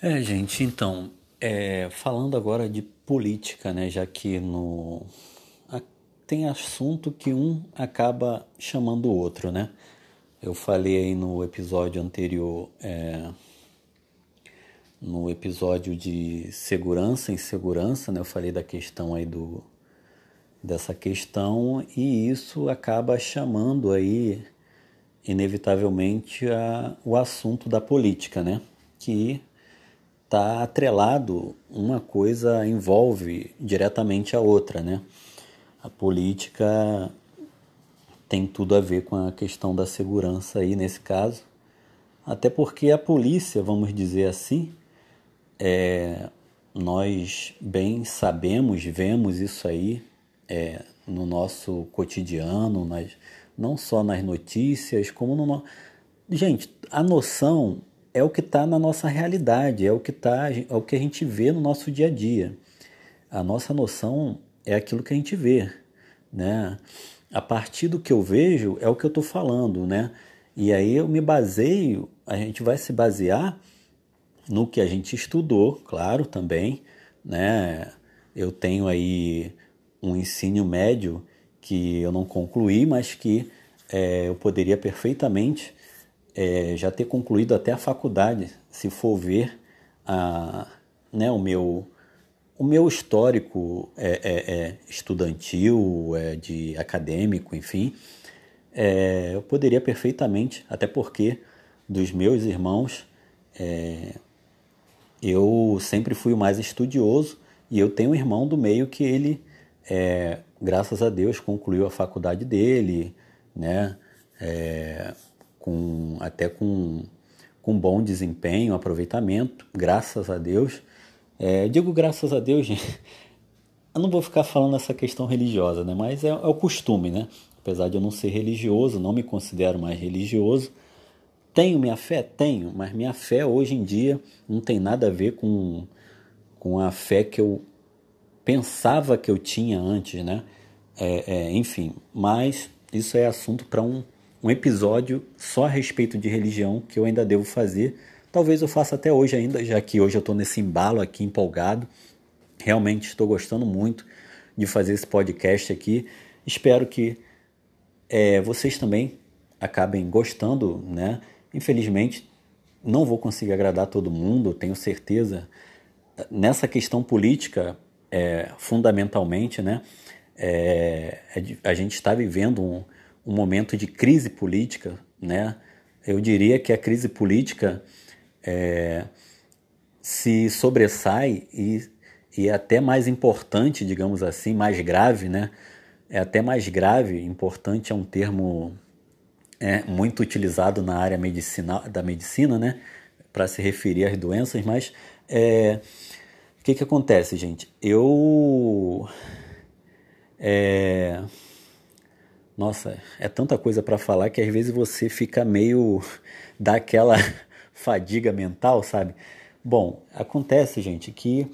É, gente, então, é, falando agora de política, né, já que no, a, tem assunto que um acaba chamando o outro, né? Eu falei aí no episódio anterior, é, no episódio de segurança e insegurança, né, eu falei da questão aí do, dessa questão e isso acaba chamando aí inevitavelmente a, o assunto da política, né? Que está atrelado, uma coisa envolve diretamente a outra, né? A política tem tudo a ver com a questão da segurança aí nesse caso, até porque a polícia, vamos dizer assim, é, nós bem sabemos, vemos isso aí é, no nosso cotidiano, nas, não só nas notícias, como no. Gente, a noção é o que está na nossa realidade, é o que tá, é o que a gente vê no nosso dia a dia. A nossa noção é aquilo que a gente vê, né? A partir do que eu vejo é o que eu estou falando, né? E aí eu me baseio, a gente vai se basear no que a gente estudou, claro, também, né? Eu tenho aí um ensino médio que eu não concluí, mas que é, eu poderia perfeitamente é, já ter concluído até a faculdade, se for ver a, né, o, meu, o meu histórico é, é, é estudantil, é, de acadêmico, enfim, é, eu poderia perfeitamente, até porque dos meus irmãos, eu sempre fui o mais estudioso e eu tenho um irmão do meio que ele, graças a Deus, concluiu a faculdade dele, né? Com até com, com bom desempenho, aproveitamento, graças a Deus. É, digo graças a Deus, gente, eu não vou ficar falando essa questão religiosa, né? mas é, é o costume, né? Apesar de eu não ser religioso, não me considero mais religioso. Tenho minha fé? Tenho, mas minha fé hoje em dia não tem nada a ver com, com a fé que eu pensava que eu tinha antes, né? É, é, enfim, mas isso é assunto para um um episódio só a respeito de religião que eu ainda devo fazer. Talvez eu faça até hoje ainda, já que hoje eu estou nesse embalo aqui empolgado. Realmente estou gostando muito de fazer esse podcast aqui. Espero que é, vocês também acabem gostando, né? Infelizmente, não vou conseguir agradar todo mundo, tenho certeza. Nessa questão política, é, fundamentalmente, né? É, a gente está vivendo um, um momento de crise política, né? Eu diria que a crise política é, se sobressai e, e é até mais importante, digamos assim, mais grave, né? É até mais grave, importante é um termo é, muito utilizado na área medicinal, da medicina, né? Para se referir às doenças, mas é, o que, que acontece, gente? Eu. É, nossa, é tanta coisa para falar que às vezes você fica meio daquela fadiga mental, sabe? Bom, acontece, gente, que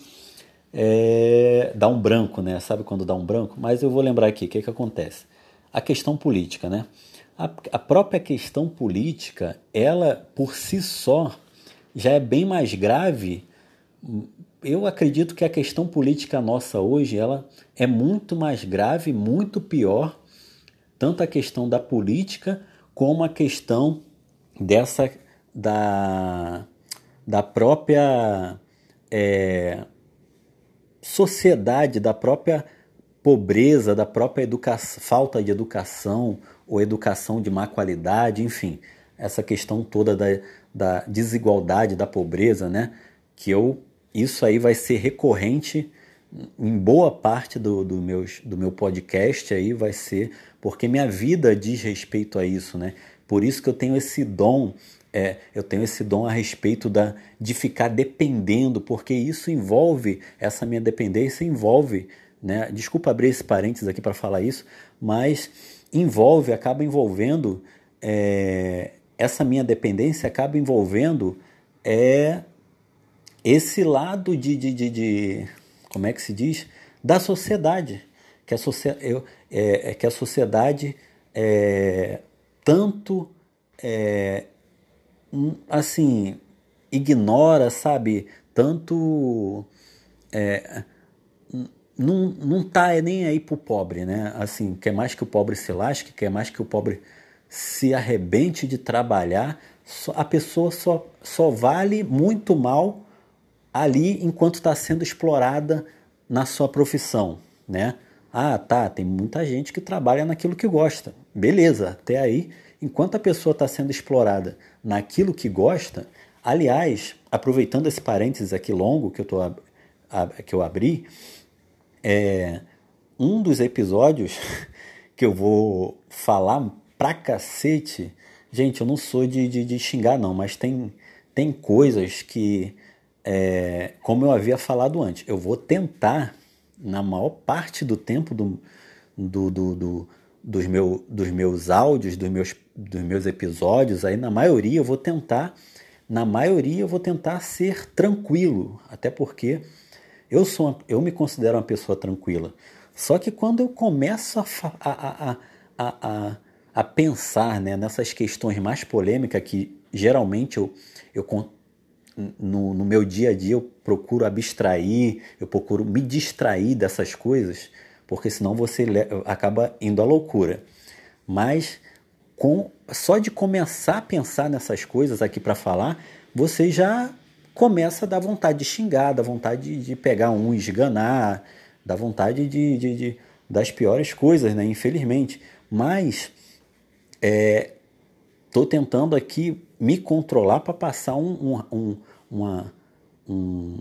é, dá um branco, né? Sabe quando dá um branco? Mas eu vou lembrar aqui o que, que acontece. A questão política, né? A, a própria questão política, ela por si só já é bem mais grave. Eu acredito que a questão política nossa hoje, ela é muito mais grave, muito pior tanto a questão da política como a questão dessa da, da própria é, sociedade, da própria pobreza, da própria educação, falta de educação ou educação de má qualidade, enfim, essa questão toda da, da desigualdade, da pobreza, né? Que eu isso aí vai ser recorrente em boa parte do, do, meus, do meu podcast aí vai ser porque minha vida diz respeito a isso, né? Por isso que eu tenho esse dom, é, eu tenho esse dom a respeito da, de ficar dependendo, porque isso envolve, essa minha dependência envolve, né? Desculpa abrir esse parênteses aqui para falar isso, mas envolve, acaba envolvendo, é, essa minha dependência acaba envolvendo é, esse lado de, de, de, de como é que se diz, da sociedade, que a, eu, é, é, que a sociedade é, tanto é, assim ignora, sabe, tanto é, não, não tá nem aí pro pobre, né? Assim, quer mais que o pobre se lasque, quer mais que o pobre se arrebente de trabalhar, a pessoa só, só vale muito mal ali enquanto está sendo explorada na sua profissão, né? Ah, tá, tem muita gente que trabalha naquilo que gosta. Beleza, até aí, enquanto a pessoa está sendo explorada naquilo que gosta, aliás, aproveitando esse parênteses aqui longo que eu, tô, que eu abri, é, um dos episódios que eu vou falar pra cacete, gente, eu não sou de, de, de xingar não, mas tem, tem coisas que, é, como eu havia falado antes, eu vou tentar na maior parte do tempo do, do, do, do dos, meu, dos meus áudios, dos meus, dos meus episódios, aí na maioria eu vou tentar, na maioria eu vou tentar ser tranquilo, até porque eu sou uma, eu me considero uma pessoa tranquila. Só que quando eu começo a, a, a, a, a pensar né, nessas questões mais polêmicas que geralmente eu, eu no, no meu dia a dia eu procuro abstrair, eu procuro me distrair dessas coisas, porque senão você acaba indo à loucura. Mas com só de começar a pensar nessas coisas aqui para falar, você já começa a dar vontade de xingar, dá vontade de, pegar um e esganar, dá vontade de, de, de, das piores coisas, né? Infelizmente. Mas é, tô tentando aqui me controlar para passar um, um, um, uma, um,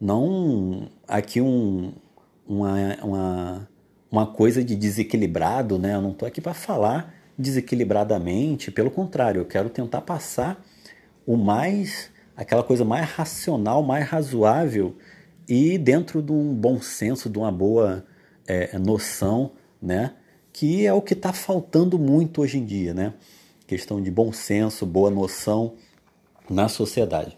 não aqui um, uma, uma, uma coisa de desequilibrado, né? Eu não estou aqui para falar desequilibradamente, pelo contrário, eu quero tentar passar o mais aquela coisa mais racional, mais razoável e dentro de um bom senso, de uma boa é, noção, né? Que é o que está faltando muito hoje em dia, né? Questão de bom senso, boa noção na sociedade.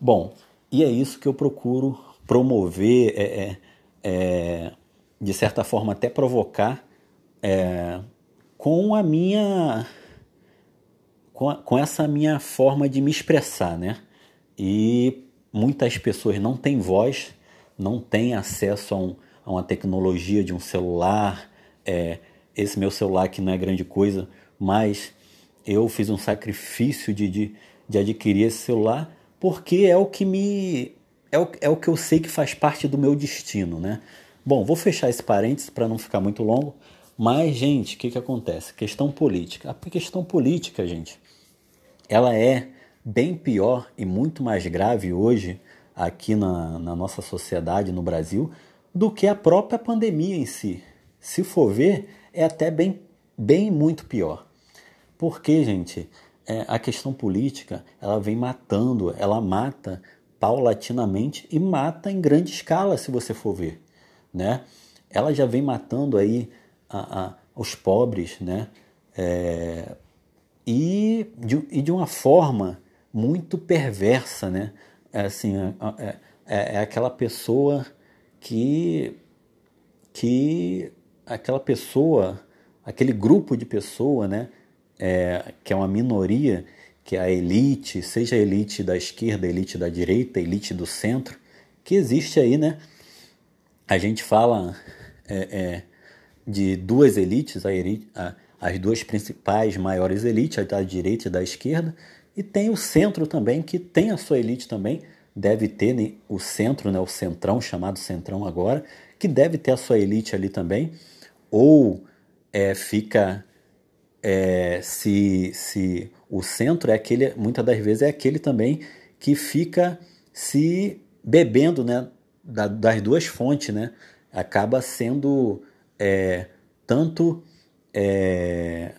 Bom, e é isso que eu procuro promover, é, é, é de certa forma até provocar é, com a minha com, a, com essa minha forma de me expressar, né? E muitas pessoas não têm voz, não têm acesso a, um, a uma tecnologia de um celular. É, esse meu celular que não é grande coisa, mas eu fiz um sacrifício de, de, de adquirir esse celular porque é o que me é o, é o que eu sei que faz parte do meu destino, né? Bom, vou fechar esse parênteses para não ficar muito longo. Mas, gente, o que, que acontece? Questão política. A questão política, gente, ela é bem pior e muito mais grave hoje aqui na, na nossa sociedade, no Brasil, do que a própria pandemia em si. Se for ver, é até bem, bem muito pior. Porque, gente, é, a questão política ela vem matando, ela mata paulatinamente e mata em grande escala, se você for ver, né? Ela já vem matando aí a, a, os pobres, né? É, e, de, e de uma forma muito perversa, né? É, assim, é, é, é, é aquela pessoa que que aquela pessoa, aquele grupo de pessoa, né? É, que é uma minoria, que é a elite, seja a elite da esquerda, a elite da direita, a elite do centro, que existe aí, né? A gente fala é, é, de duas elites, a elite, a, as duas principais maiores elites, a da direita e da esquerda, e tem o centro também, que tem a sua elite também, deve ter né, o centro, né, o centrão, chamado centrão agora, que deve ter a sua elite ali também, ou é, fica é, se, se o centro é aquele, muitas das vezes é aquele também que fica se bebendo né, da, das duas fontes, né? Acaba sendo é, tanto, é,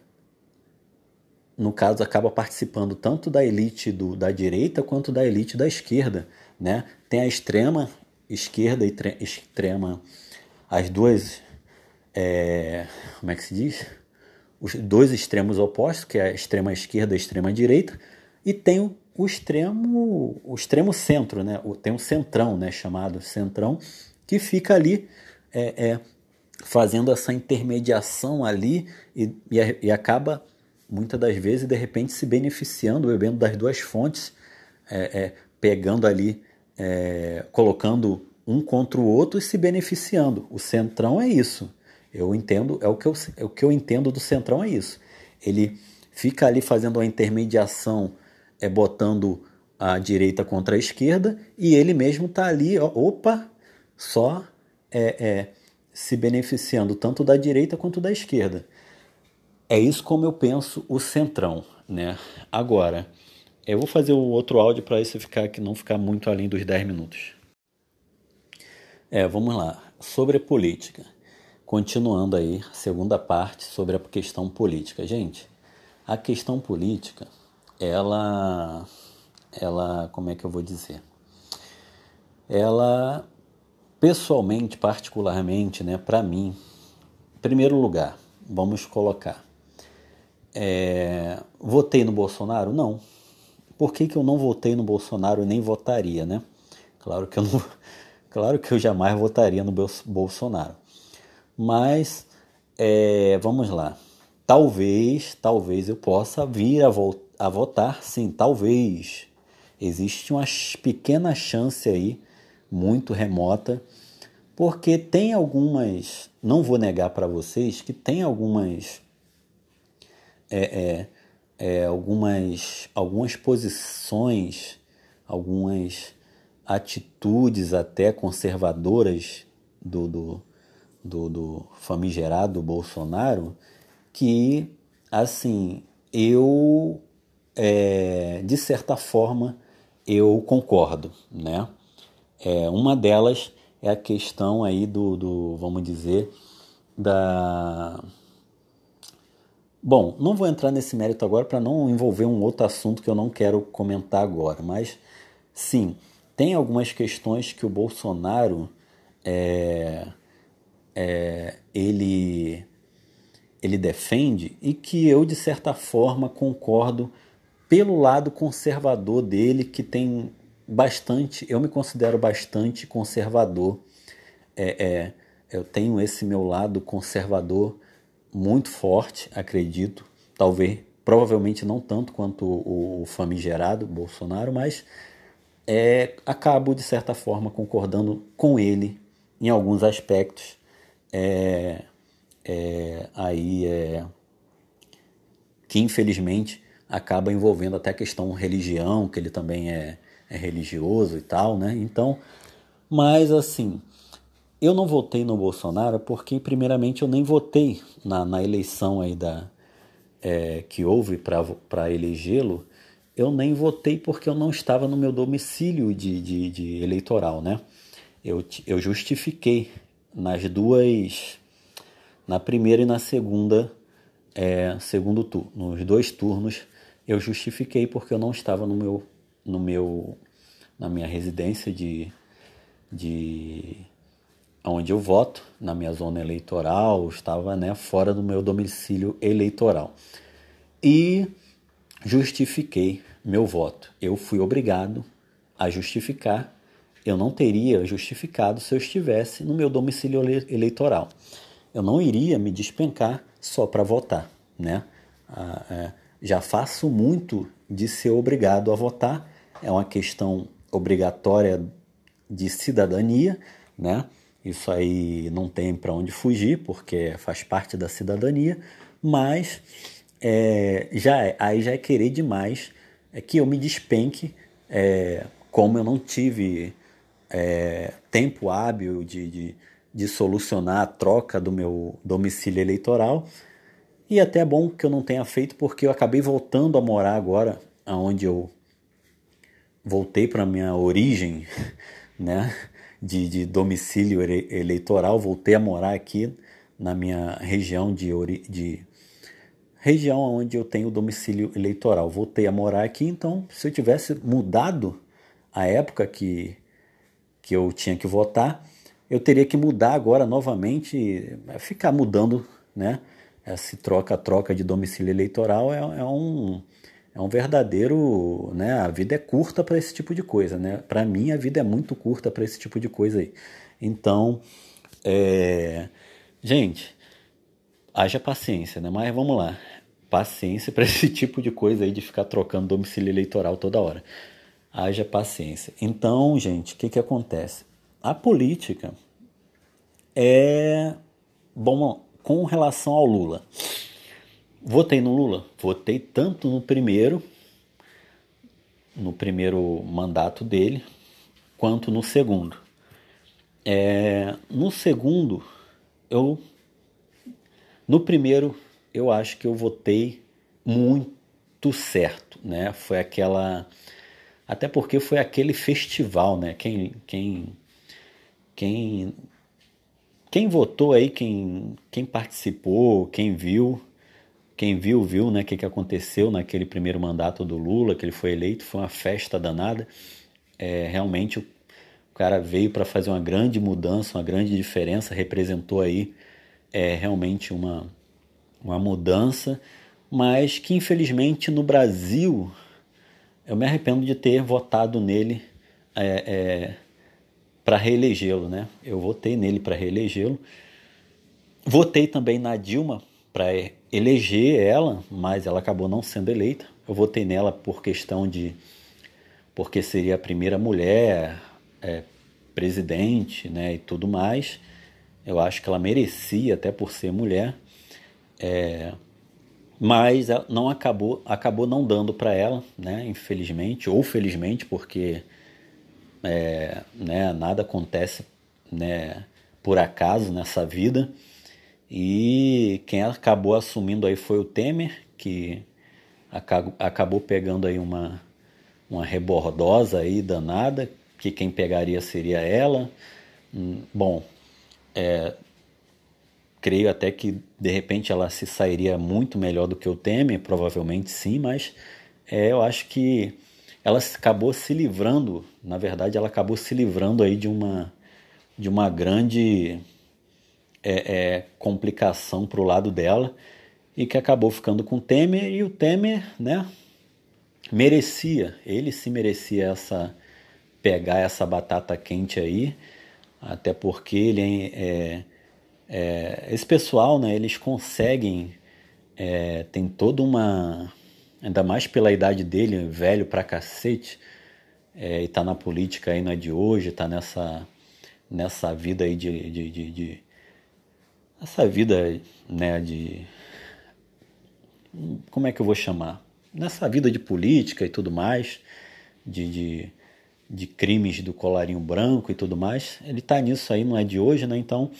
no caso, acaba participando tanto da elite do, da direita quanto da elite da esquerda, né? Tem a extrema esquerda e extrema, as duas, é, como é que se diz? Os dois extremos opostos, que é a extrema esquerda e a extrema direita, e tem o, o extremo o extremo centro, né? tem um centrão, né? chamado centrão, que fica ali é, é, fazendo essa intermediação ali e, e, e, acaba, muitas das vezes, de repente, se beneficiando, bebendo das duas fontes, é, é pegando ali, é, colocando um contra o outro e se beneficiando. O centrão é isso. Eu entendo, é o que eu, é o que eu entendo do centrão é isso. Ele fica ali fazendo uma intermediação, é botando a direita contra a esquerda e ele mesmo está ali, ó, opa, só é, é, se beneficiando tanto da direita quanto da esquerda. É isso como eu penso o centrão, né? Agora, eu vou fazer o outro áudio para isso ficar que não ficar muito além dos 10 minutos. É, vamos lá. Sobre a política. Continuando aí, segunda parte sobre a questão política. Gente, a questão política, ela ela, como é que eu vou dizer? Ela pessoalmente, particularmente, né, para mim, em primeiro lugar, vamos colocar é, votei no Bolsonaro? Não. Por que, que eu não votei no Bolsonaro e nem votaria, né? Claro que eu não, claro que eu jamais votaria no Bolsonaro. Mas é, vamos lá. Talvez, talvez eu possa vir a, vo a votar, sim, talvez. Existe uma pequena chance aí, muito remota, porque tem algumas, não vou negar para vocês que tem algumas é, é, é, algumas, algumas posições, algumas atitudes até conservadoras do, do, do, do famigerado Bolsonaro que, assim, eu, é, de certa forma, eu concordo, né? É, uma delas é a questão aí do, do vamos dizer, da Bom, não vou entrar nesse mérito agora para não envolver um outro assunto que eu não quero comentar agora, mas sim, tem algumas questões que o Bolsonaro é, é, ele, ele defende e que eu, de certa forma, concordo pelo lado conservador dele, que tem bastante, eu me considero bastante conservador. É, é, eu tenho esse meu lado conservador muito forte, acredito. Talvez, provavelmente não tanto quanto o, o famigerado Bolsonaro, mas é, acabo, de certa forma, concordando com ele em alguns aspectos. É, é, aí é, que infelizmente acaba envolvendo até a questão religião, que ele também é, é religioso e tal, né? Então, mas assim, eu não votei no Bolsonaro porque, primeiramente, eu nem votei na, na eleição aí da, é, que houve para elegê-lo. Eu nem votei porque eu não estava no meu domicílio de, de, de eleitoral, né? Eu, eu justifiquei nas duas, na primeira e na segunda, é, segundo turno, nos dois turnos, eu justifiquei porque eu não estava no meu, no meu, na minha residência de, de onde eu voto, na minha zona eleitoral, estava né, fora do meu domicílio eleitoral. E justifiquei meu voto. Eu fui obrigado a justificar. Eu não teria justificado se eu estivesse no meu domicílio eleitoral. Eu não iria me despencar só para votar, né? Ah, é, já faço muito de ser obrigado a votar. É uma questão obrigatória de cidadania, né? Isso aí não tem para onde fugir, porque faz parte da cidadania, mas é, já é, aí já é querer demais é que eu me despenque, é, como eu não tive é, tempo hábil de, de, de, solucionar a troca do meu domicílio eleitoral. E até é bom que eu não tenha feito, porque eu acabei voltando a morar agora, aonde eu voltei para minha origem, né? de, de domicílio eleitoral, voltei a morar aqui na minha região de, de região onde eu tenho domicílio eleitoral. Voltei a morar aqui, então se eu tivesse mudado a época que, que eu tinha que votar, eu teria que mudar agora novamente, ficar mudando, né? Essa troca-troca de domicílio eleitoral é, é um é um verdadeiro, né? A vida é curta para esse tipo de coisa, né? Para mim a vida é muito curta para esse tipo de coisa aí. Então, é... gente, haja paciência, né? Mas vamos lá, paciência para esse tipo de coisa aí de ficar trocando domicílio eleitoral toda hora. Haja paciência. Então, gente, o que, que acontece? A política é. Bom, com relação ao Lula. Votei no Lula? Votei tanto no primeiro, no primeiro mandato dele, quanto no segundo. É, no segundo, eu. No primeiro, eu acho que eu votei muito certo, né? Foi aquela. Até porque foi aquele festival, né? Quem, quem, quem, quem votou aí, quem, quem participou, quem viu, quem viu, viu, né? O que, que aconteceu naquele primeiro mandato do Lula, que ele foi eleito, foi uma festa danada. É, realmente o cara veio para fazer uma grande mudança, uma grande diferença, representou aí é, realmente uma, uma mudança, mas que infelizmente no Brasil eu me arrependo de ter votado nele é, é, para reelegê-lo, né? Eu votei nele para reelegê-lo. Votei também na Dilma para eleger ela, mas ela acabou não sendo eleita. Eu votei nela por questão de porque seria a primeira mulher é, presidente, né, e tudo mais. Eu acho que ela merecia até por ser mulher. É, mas não acabou acabou não dando para ela, né? Infelizmente ou felizmente, porque é, né, nada acontece, né, por acaso nessa vida. E quem acabou assumindo aí foi o Temer, que acabou pegando aí uma uma rebordosa aí danada, que quem pegaria seria ela. Hum, bom, é, creio até que de repente ela se sairia muito melhor do que o Temer, provavelmente sim, mas é, eu acho que ela acabou se livrando, na verdade, ela acabou se livrando aí de uma, de uma grande é, é, complicação para o lado dela e que acabou ficando com o Temer e o Temer, né, merecia, ele se merecia essa pegar essa batata quente aí, até porque ele é, é, esse pessoal, né, eles conseguem, é, tem toda uma, ainda mais pela idade dele, velho pra cacete, é, e tá na política aí, não é de hoje, tá nessa, nessa vida aí de, de, de, de essa vida, né, de, como é que eu vou chamar? Nessa vida de política e tudo mais, de, de, de crimes do colarinho branco e tudo mais, ele tá nisso aí, não é de hoje, né, então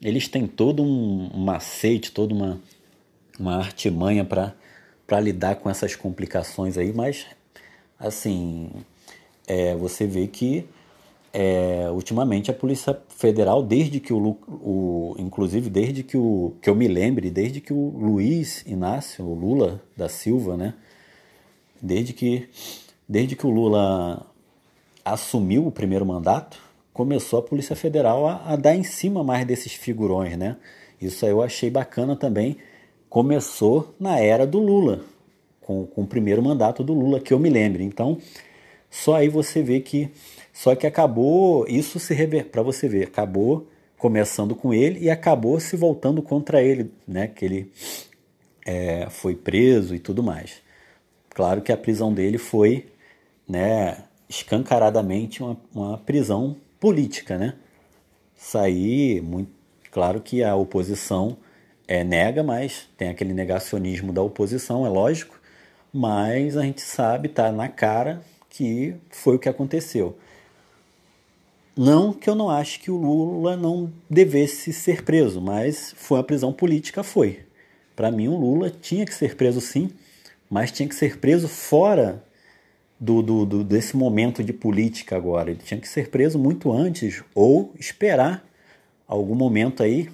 eles têm todo um, macete, toda uma, uma artimanha para lidar com essas complicações aí, mas assim, é, você vê que é, ultimamente a Polícia Federal, desde que o, o, inclusive desde que o que eu me lembre, desde que o Luiz Inácio, o Lula da Silva, né, desde que desde que o Lula assumiu o primeiro mandato, começou a Polícia Federal a, a, dar em cima mais desses figurões, né? Isso aí eu achei bacana também. Começou na era do Lula, com, com o primeiro mandato do Lula, que eu me lembre. Então, só aí você vê que. Só que acabou, isso se rever, para você ver, acabou começando com ele e acabou se voltando contra ele, né? Que ele é, foi preso e tudo mais. Claro que a prisão dele foi, né? Escancaradamente uma, uma prisão política, né? Sair, muito claro que a oposição é, nega, mas tem aquele negacionismo da oposição, é lógico, mas a gente sabe, tá na cara que foi o que aconteceu. Não que eu não acho que o Lula não devesse ser preso, mas foi uma prisão política, foi. Para mim, o Lula tinha que ser preso sim, mas tinha que ser preso fora do, do, do, desse momento de política agora. Ele tinha que ser preso muito antes ou esperar algum momento aí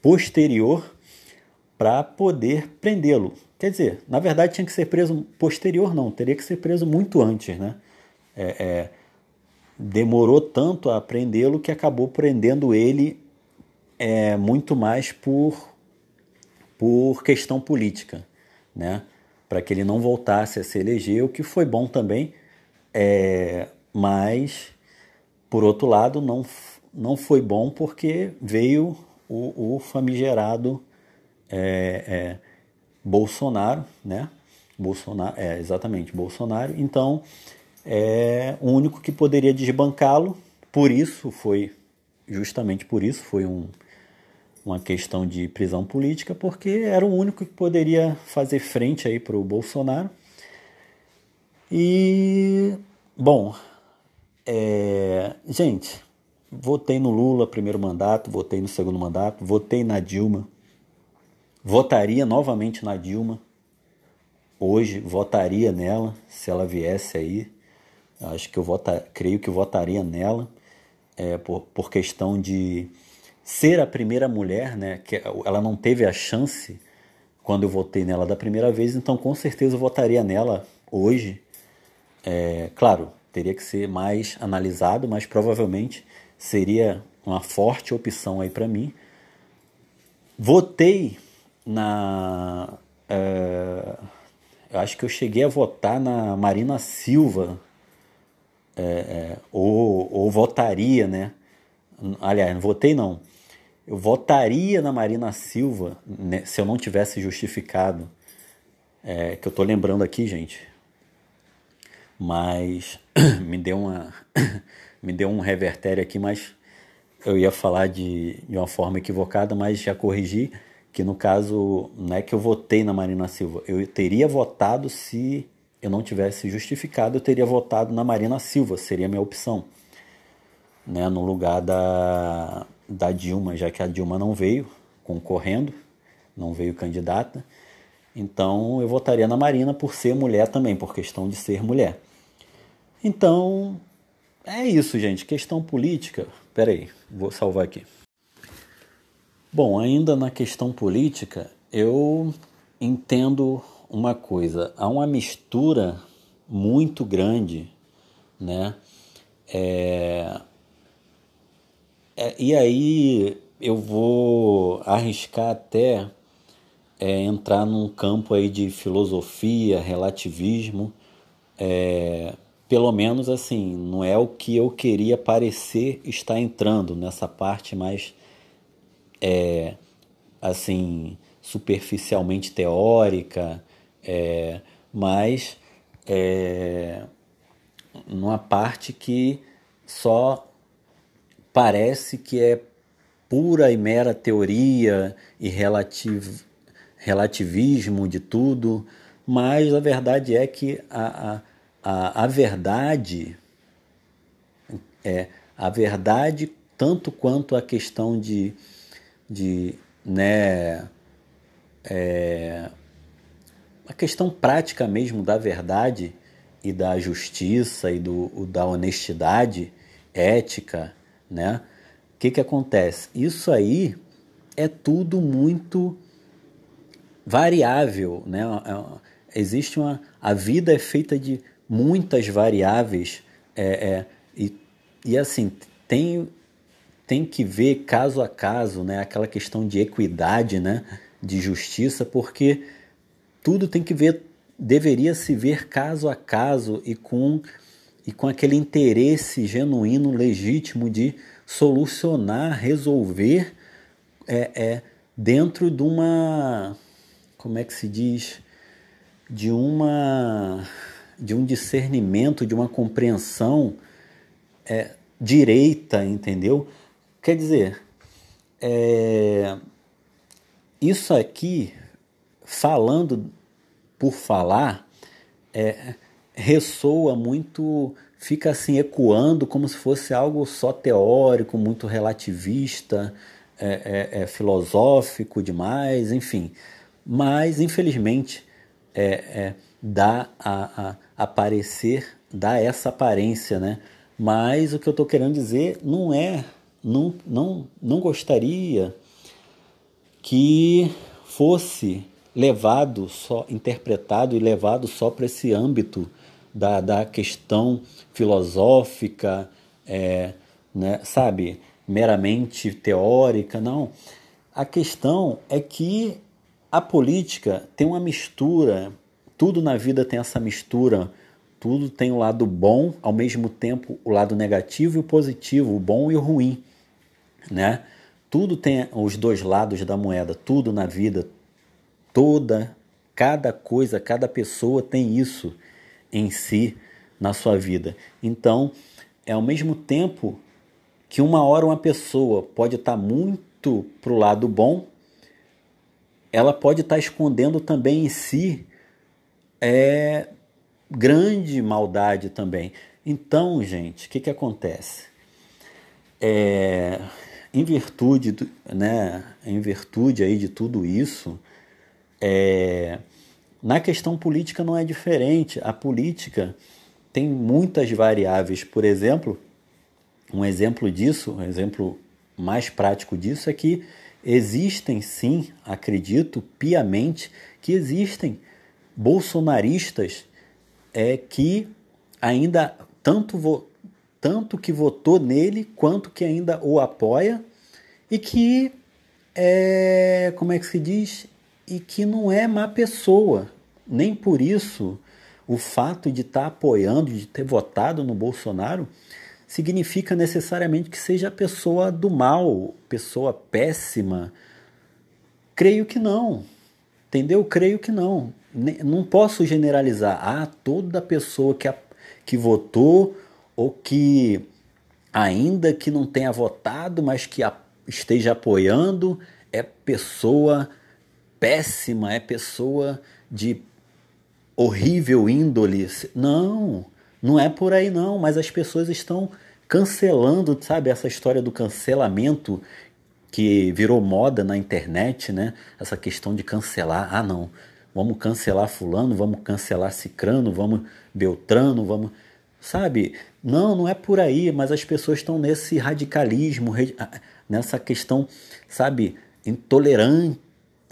posterior para poder prendê-lo. Quer dizer, na verdade tinha que ser preso posterior, não, teria que ser preso muito antes, né? É, é, demorou tanto a prendê-lo que acabou prendendo ele é, muito mais por, por questão política, né? Para que ele não voltasse a se eleger, o que foi bom também, é, mas, por outro lado, não, não foi bom porque veio o, o famigerado é, é, Bolsonaro, né? Bolsonaro, é, exatamente, Bolsonaro. Então, é o único que poderia desbancá-lo. Por isso foi, justamente por isso, foi um, uma questão de prisão política, porque era o único que poderia fazer frente aí para o Bolsonaro. E, bom, é, gente, votei no Lula primeiro mandato, votei no segundo mandato, votei na Dilma, votaria novamente na Dilma. Hoje votaria nela se ela viesse aí. Acho que eu vota, creio que votaria nela é, por, por questão de ser a primeira mulher, né? Que ela não teve a chance quando eu votei nela da primeira vez, então com certeza eu votaria nela hoje. É, claro, teria que ser mais analisado, mas provavelmente seria uma forte opção aí para mim. Votei na. É, eu acho que eu cheguei a votar na Marina Silva, é, é, ou, ou votaria, né? Aliás, não votei não. Eu votaria na Marina Silva né, se eu não tivesse justificado. É, que eu tô lembrando aqui, gente. Mas me deu uma me deu um revertério aqui, mas eu ia falar de, de uma forma equivocada, mas já corrigi que no caso não é que eu votei na Marina Silva, eu teria votado se eu não tivesse justificado, eu teria votado na Marina Silva, seria a minha opção, né, no lugar da, da Dilma, já que a Dilma não veio concorrendo, não veio candidata, então eu votaria na Marina por ser mulher também, por questão de ser mulher. Então, é isso, gente. Questão política. Pera aí, vou salvar aqui. Bom, ainda na questão política, eu entendo uma coisa. Há uma mistura muito grande, né? É... É, e aí eu vou arriscar até é, entrar num campo aí de filosofia, relativismo, é, pelo menos assim, não é o que eu queria parecer estar entrando nessa parte mais é, assim superficialmente teórica, é, mas é, numa parte que só parece que é pura e mera teoria e relativ, relativismo de tudo, mas a verdade é que a, a a, a verdade é a verdade tanto quanto a questão de, de né, é, a questão prática mesmo da verdade e da justiça e do, da honestidade ética, né? O que, que acontece? Isso aí é tudo muito variável, né? É, existe uma a vida é feita de muitas variáveis é, é, e, e assim tem tem que ver caso a caso, né? Aquela questão de equidade, né? De justiça, porque tudo tem que ver, deveria se ver caso a caso e com e com aquele interesse genuíno, legítimo de solucionar, resolver é, é, dentro de uma como é que se diz de uma de um discernimento, de uma compreensão é, direita, entendeu? Quer dizer, é, isso aqui, falando por falar, é, ressoa muito, fica assim ecoando como se fosse algo só teórico, muito relativista, é, é, é filosófico demais, enfim. Mas, infelizmente, é, é dá a, a aparecer, dá essa aparência, né? Mas o que eu estou querendo dizer não é, não, não, não gostaria que fosse levado só, interpretado e levado só para esse âmbito da, da questão filosófica, é, né, sabe, meramente teórica, não. A questão é que a política tem uma mistura tudo na vida tem essa mistura, tudo tem o lado bom, ao mesmo tempo o lado negativo e o positivo, o bom e o ruim, né? Tudo tem os dois lados da moeda, tudo na vida, toda, cada coisa, cada pessoa tem isso em si, na sua vida. Então, é ao mesmo tempo que uma hora uma pessoa pode estar muito para o lado bom, ela pode estar escondendo também em si é, grande maldade também. Então, gente, o que, que acontece? É, em virtude, né, em virtude aí de tudo isso, é, na questão política não é diferente. A política tem muitas variáveis. Por exemplo, um exemplo disso, um exemplo mais prático disso é que existem sim, acredito piamente, que existem bolsonaristas é, que ainda tanto, vo, tanto que votou nele quanto que ainda o apoia e que é, como é que se diz e que não é má pessoa nem por isso o fato de estar tá apoiando, de ter votado no Bolsonaro, significa necessariamente que seja pessoa do mal, pessoa péssima. Creio que não. Entendeu? Creio que não. Não posso generalizar. Ah, toda pessoa que, a, que votou ou que ainda que não tenha votado, mas que a, esteja apoiando, é pessoa péssima, é pessoa de horrível índole. Não, não é por aí não, mas as pessoas estão cancelando, sabe, essa história do cancelamento que virou moda na internet, né? Essa questão de cancelar. Ah, não. Vamos cancelar fulano, vamos cancelar cicrano, vamos beltrano, vamos, sabe? Não, não é por aí, mas as pessoas estão nesse radicalismo, nessa questão, sabe, intolerante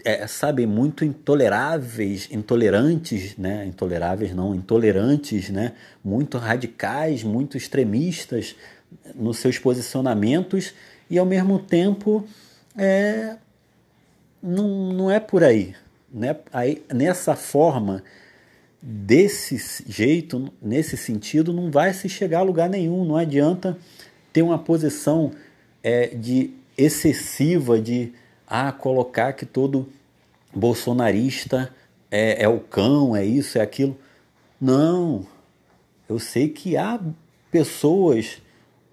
é, sabe, muito intoleráveis, intolerantes, né? Intoleráveis não, intolerantes, né? Muito radicais, muito extremistas nos seus posicionamentos e ao mesmo tempo é, não, não é por aí, né? Aí, nessa forma, desse jeito, nesse sentido, não vai se chegar a lugar nenhum. Não adianta ter uma posição é, de excessiva de a colocar que todo bolsonarista é, é o cão, é isso, é aquilo. Não. Eu sei que há pessoas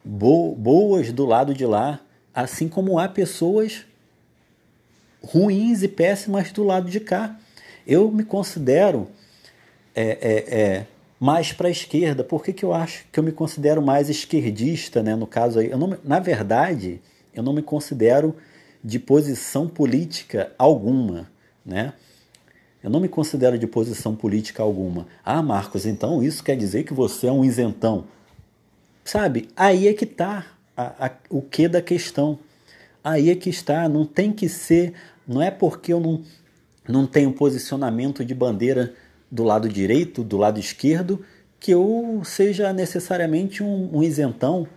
bo boas do lado de lá, assim como há pessoas ruins e péssimas do lado de cá. Eu me considero é, é, é mais para a esquerda. Por que, que eu acho que eu me considero mais esquerdista, né? No caso aí, eu não, na verdade, eu não me considero de posição política alguma, né? Eu não me considero de posição política alguma. Ah, Marcos, então isso quer dizer que você é um isentão. Sabe? Aí é que está o que da questão. Aí é que está. Não tem que ser. Não é porque eu não, não tenho posicionamento de bandeira do lado direito, do lado esquerdo, que eu seja necessariamente um, um isentão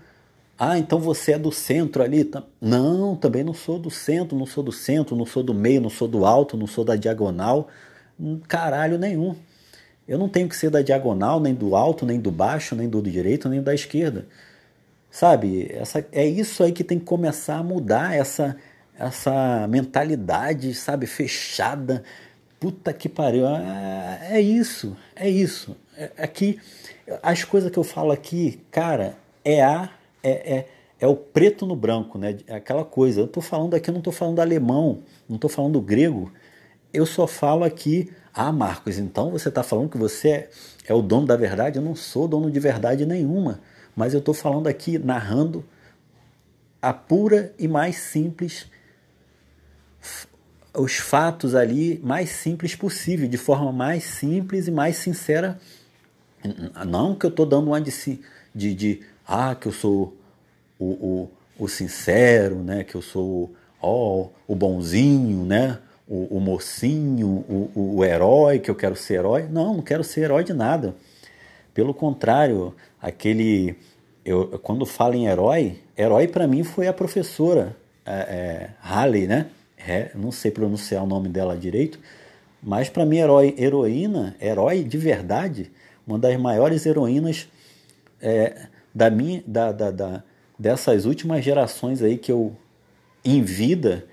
ah, então você é do centro ali. Não, também não sou do centro, não sou do centro, não sou do meio, não sou do alto, não sou da diagonal. Hum, caralho nenhum. Eu não tenho que ser da diagonal, nem do alto, nem do baixo, nem do direito, nem da esquerda. Sabe? Essa, é isso aí que tem que começar a mudar essa, essa mentalidade, sabe, fechada. Puta que pariu. É, é isso, é isso. É, aqui, as coisas que eu falo aqui, cara, é a é, é, é o preto no branco, né? É aquela coisa. Eu estou falando aqui, eu não estou falando alemão, não estou falando grego. Eu só falo aqui, ah, Marcos, então você está falando que você é, é o dono da verdade? Eu não sou dono de verdade nenhuma, mas eu estou falando aqui, narrando a pura e mais simples os fatos ali mais simples possível, de forma mais simples e mais sincera. Não que eu estou dando uma de, de, de ah, que eu sou o, o, o sincero, né? que eu sou ó, o bonzinho, né? o, o mocinho, o, o herói, que eu quero ser herói. Não, não quero ser herói de nada. Pelo contrário, aquele. Eu, quando falo em herói, herói para mim foi a professora é, é, Halley, né? É, não sei pronunciar o nome dela direito, mas para mim, herói, heroína, herói de verdade, uma das maiores heroínas é, da minha, da, da, da, dessas últimas gerações aí que eu em vida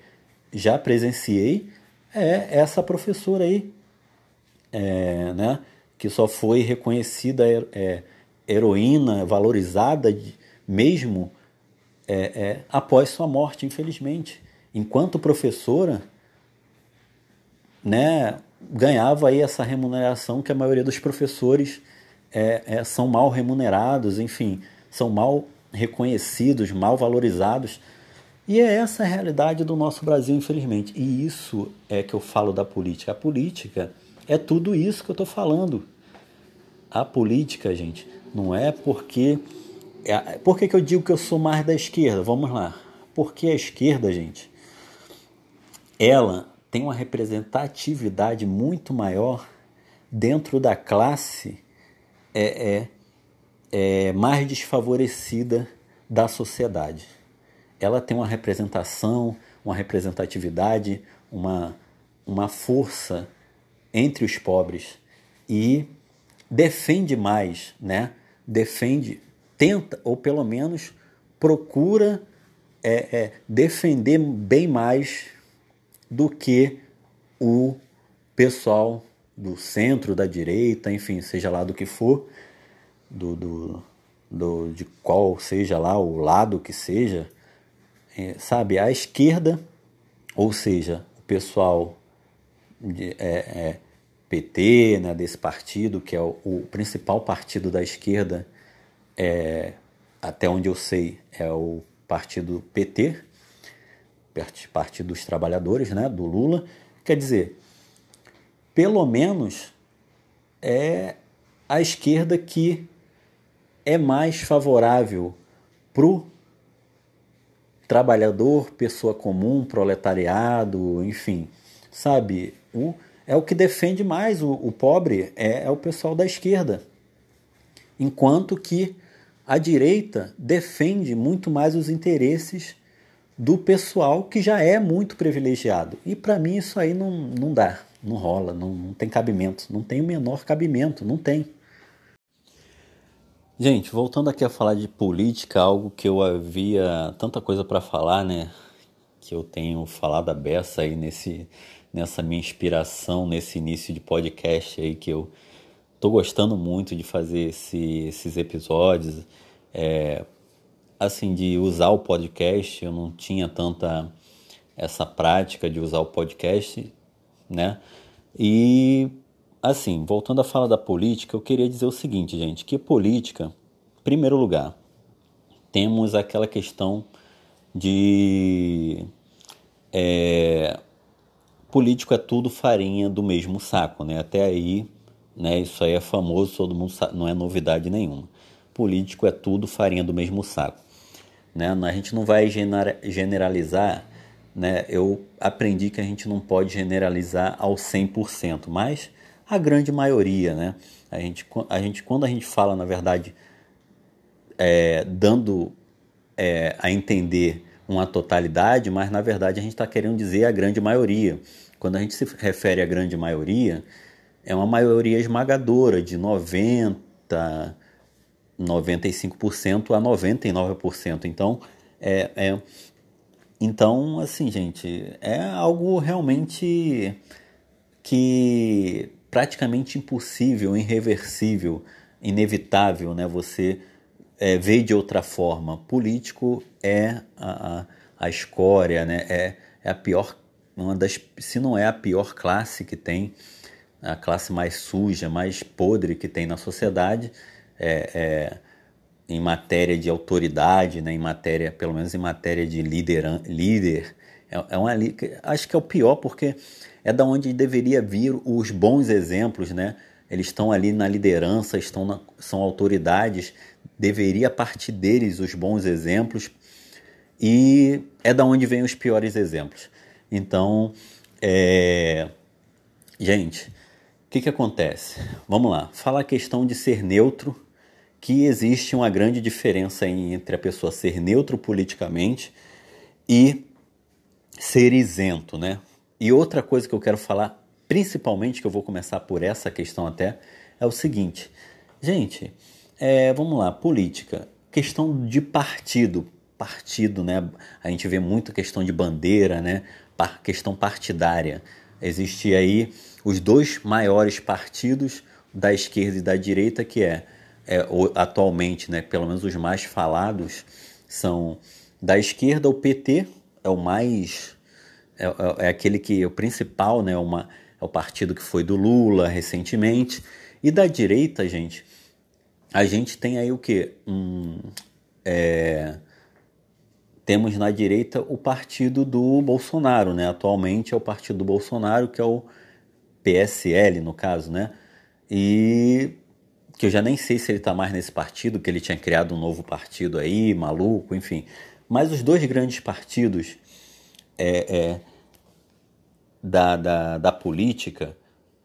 já presenciei é essa professora aí, é, né, que só foi reconhecida é, heroína valorizada mesmo é, é, após sua morte, infelizmente. Enquanto professora, né, ganhava aí essa remuneração que a maioria dos professores é, é, são mal remunerados, enfim, são mal reconhecidos, mal valorizados. E é essa a realidade do nosso Brasil, infelizmente. E isso é que eu falo da política. A política é tudo isso que eu estou falando. A política, gente, não é porque. É, por que, que eu digo que eu sou mais da esquerda? Vamos lá. Porque a esquerda, gente, ela tem uma representatividade muito maior dentro da classe é, é, é mais desfavorecida da sociedade. Ela tem uma representação, uma representatividade, uma, uma força entre os pobres e defende mais, né? Defende, tenta ou pelo menos procura é, é, defender bem mais do que o pessoal do centro, da direita, enfim, seja lá do que for, do, do, do de qual seja lá o lado que seja, é, sabe, a esquerda, ou seja, o pessoal de, é, é, PT, né, desse partido, que é o, o, principal partido da esquerda, é, até onde eu sei, é o partido PT, Partido dos Trabalhadores, né, do Lula. Quer dizer, pelo menos é a esquerda que é mais favorável para o trabalhador, pessoa comum, proletariado, enfim, sabe? O, é o que defende mais o, o pobre, é, é o pessoal da esquerda. Enquanto que a direita defende muito mais os interesses do pessoal que já é muito privilegiado. E para mim isso aí não, não dá, não rola, não, não tem cabimento, não tem o menor cabimento, não tem. Gente, voltando aqui a falar de política, algo que eu havia tanta coisa para falar, né? Que eu tenho falado a beça aí nesse, nessa minha inspiração, nesse início de podcast aí que eu tô gostando muito de fazer esse, esses episódios. É, assim, de usar o podcast, eu não tinha tanta essa prática de usar o podcast, né? E assim, voltando à fala da política, eu queria dizer o seguinte, gente, que política, em primeiro lugar, temos aquela questão de é, político é tudo farinha do mesmo saco, né? Até aí, né? Isso aí é famoso, todo mundo sabe, não é novidade nenhuma. Político é tudo farinha do mesmo saco. Né? A gente não vai generalizar, né? eu aprendi que a gente não pode generalizar ao 100%, mas a grande maioria. Né? A, gente, a gente, quando a gente fala, na verdade, é, dando é, a entender uma totalidade, mas na verdade a gente está querendo dizer a grande maioria. Quando a gente se refere à grande maioria, é uma maioria esmagadora de 90, 95% a 99%. Então, é, é, então, assim, gente, é algo realmente que praticamente impossível, irreversível, inevitável, né? Você é, ver de outra forma. Político é a, a, a escória, né? É, é a pior, uma das, se não é a pior classe que tem, a classe mais suja, mais podre que tem na sociedade é, é, em matéria de autoridade, né, em matéria, pelo menos em matéria de lideran, líder, é, é uma, acho que é o pior porque é da onde deveria vir os bons exemplos, né? Eles estão ali na liderança, estão na, são autoridades, deveria partir deles os bons exemplos e é da onde vêm os piores exemplos. Então, é... gente, o que, que acontece? Vamos lá, fala a questão de ser neutro que existe uma grande diferença entre a pessoa ser neutro politicamente e ser isento, né? E outra coisa que eu quero falar, principalmente, que eu vou começar por essa questão até, é o seguinte. Gente, é, vamos lá, política. Questão de partido. Partido, né? A gente vê muito questão de bandeira, né? questão partidária. Existe aí os dois maiores partidos da esquerda e da direita, que é é, atualmente, né, pelo menos os mais falados, são da esquerda o PT, é o mais. É, é, é aquele que é o principal, né, uma, é o partido que foi do Lula recentemente. E da direita, gente, a gente tem aí o que? Um, é, temos na direita o partido do Bolsonaro, né? Atualmente é o partido do Bolsonaro, que é o PSL, no caso, né? E que eu já nem sei se ele está mais nesse partido, que ele tinha criado um novo partido aí, maluco, enfim. Mas os dois grandes partidos é, é da, da, da, política,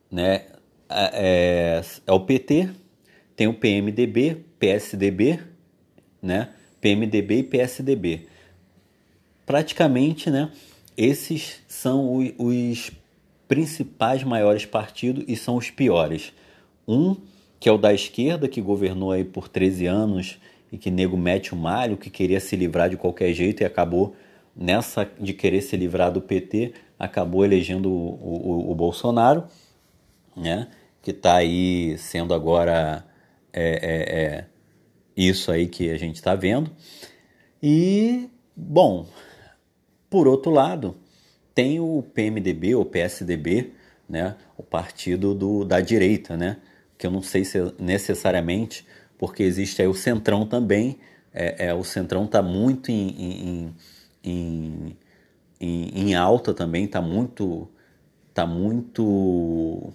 né? É, é, o PT, tem o PMDB, PSDB, né? PMDB e PSDB. Praticamente, né? Esses são os, os principais maiores partidos e são os piores. Um que é o da esquerda, que governou aí por 13 anos e que nego mete o malho, que queria se livrar de qualquer jeito e acabou nessa de querer se livrar do PT, acabou elegendo o, o, o Bolsonaro, né? Que está aí sendo agora é, é, é, isso aí que a gente está vendo. E, bom, por outro lado, tem o PMDB, ou PSDB, né? O partido do, da direita, né? Que eu não sei se é necessariamente, porque existe aí o Centrão também, é, é o Centrão está muito em, em, em, em, alta também, está muito, tá muito...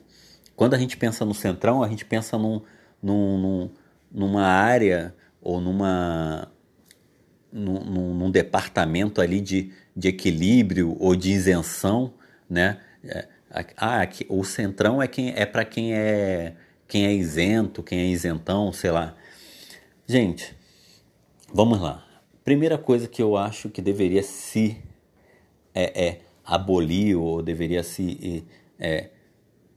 Quando a gente pensa no Centrão, a gente pensa num, num, num numa área ou numa, num, num, departamento ali de, de equilíbrio ou de isenção, né? É, ah, o centrão é quem é para quem é quem é isento, quem é isentão, sei lá. Gente, vamos lá. Primeira coisa que eu acho que deveria se é, é abolir ou deveria se é,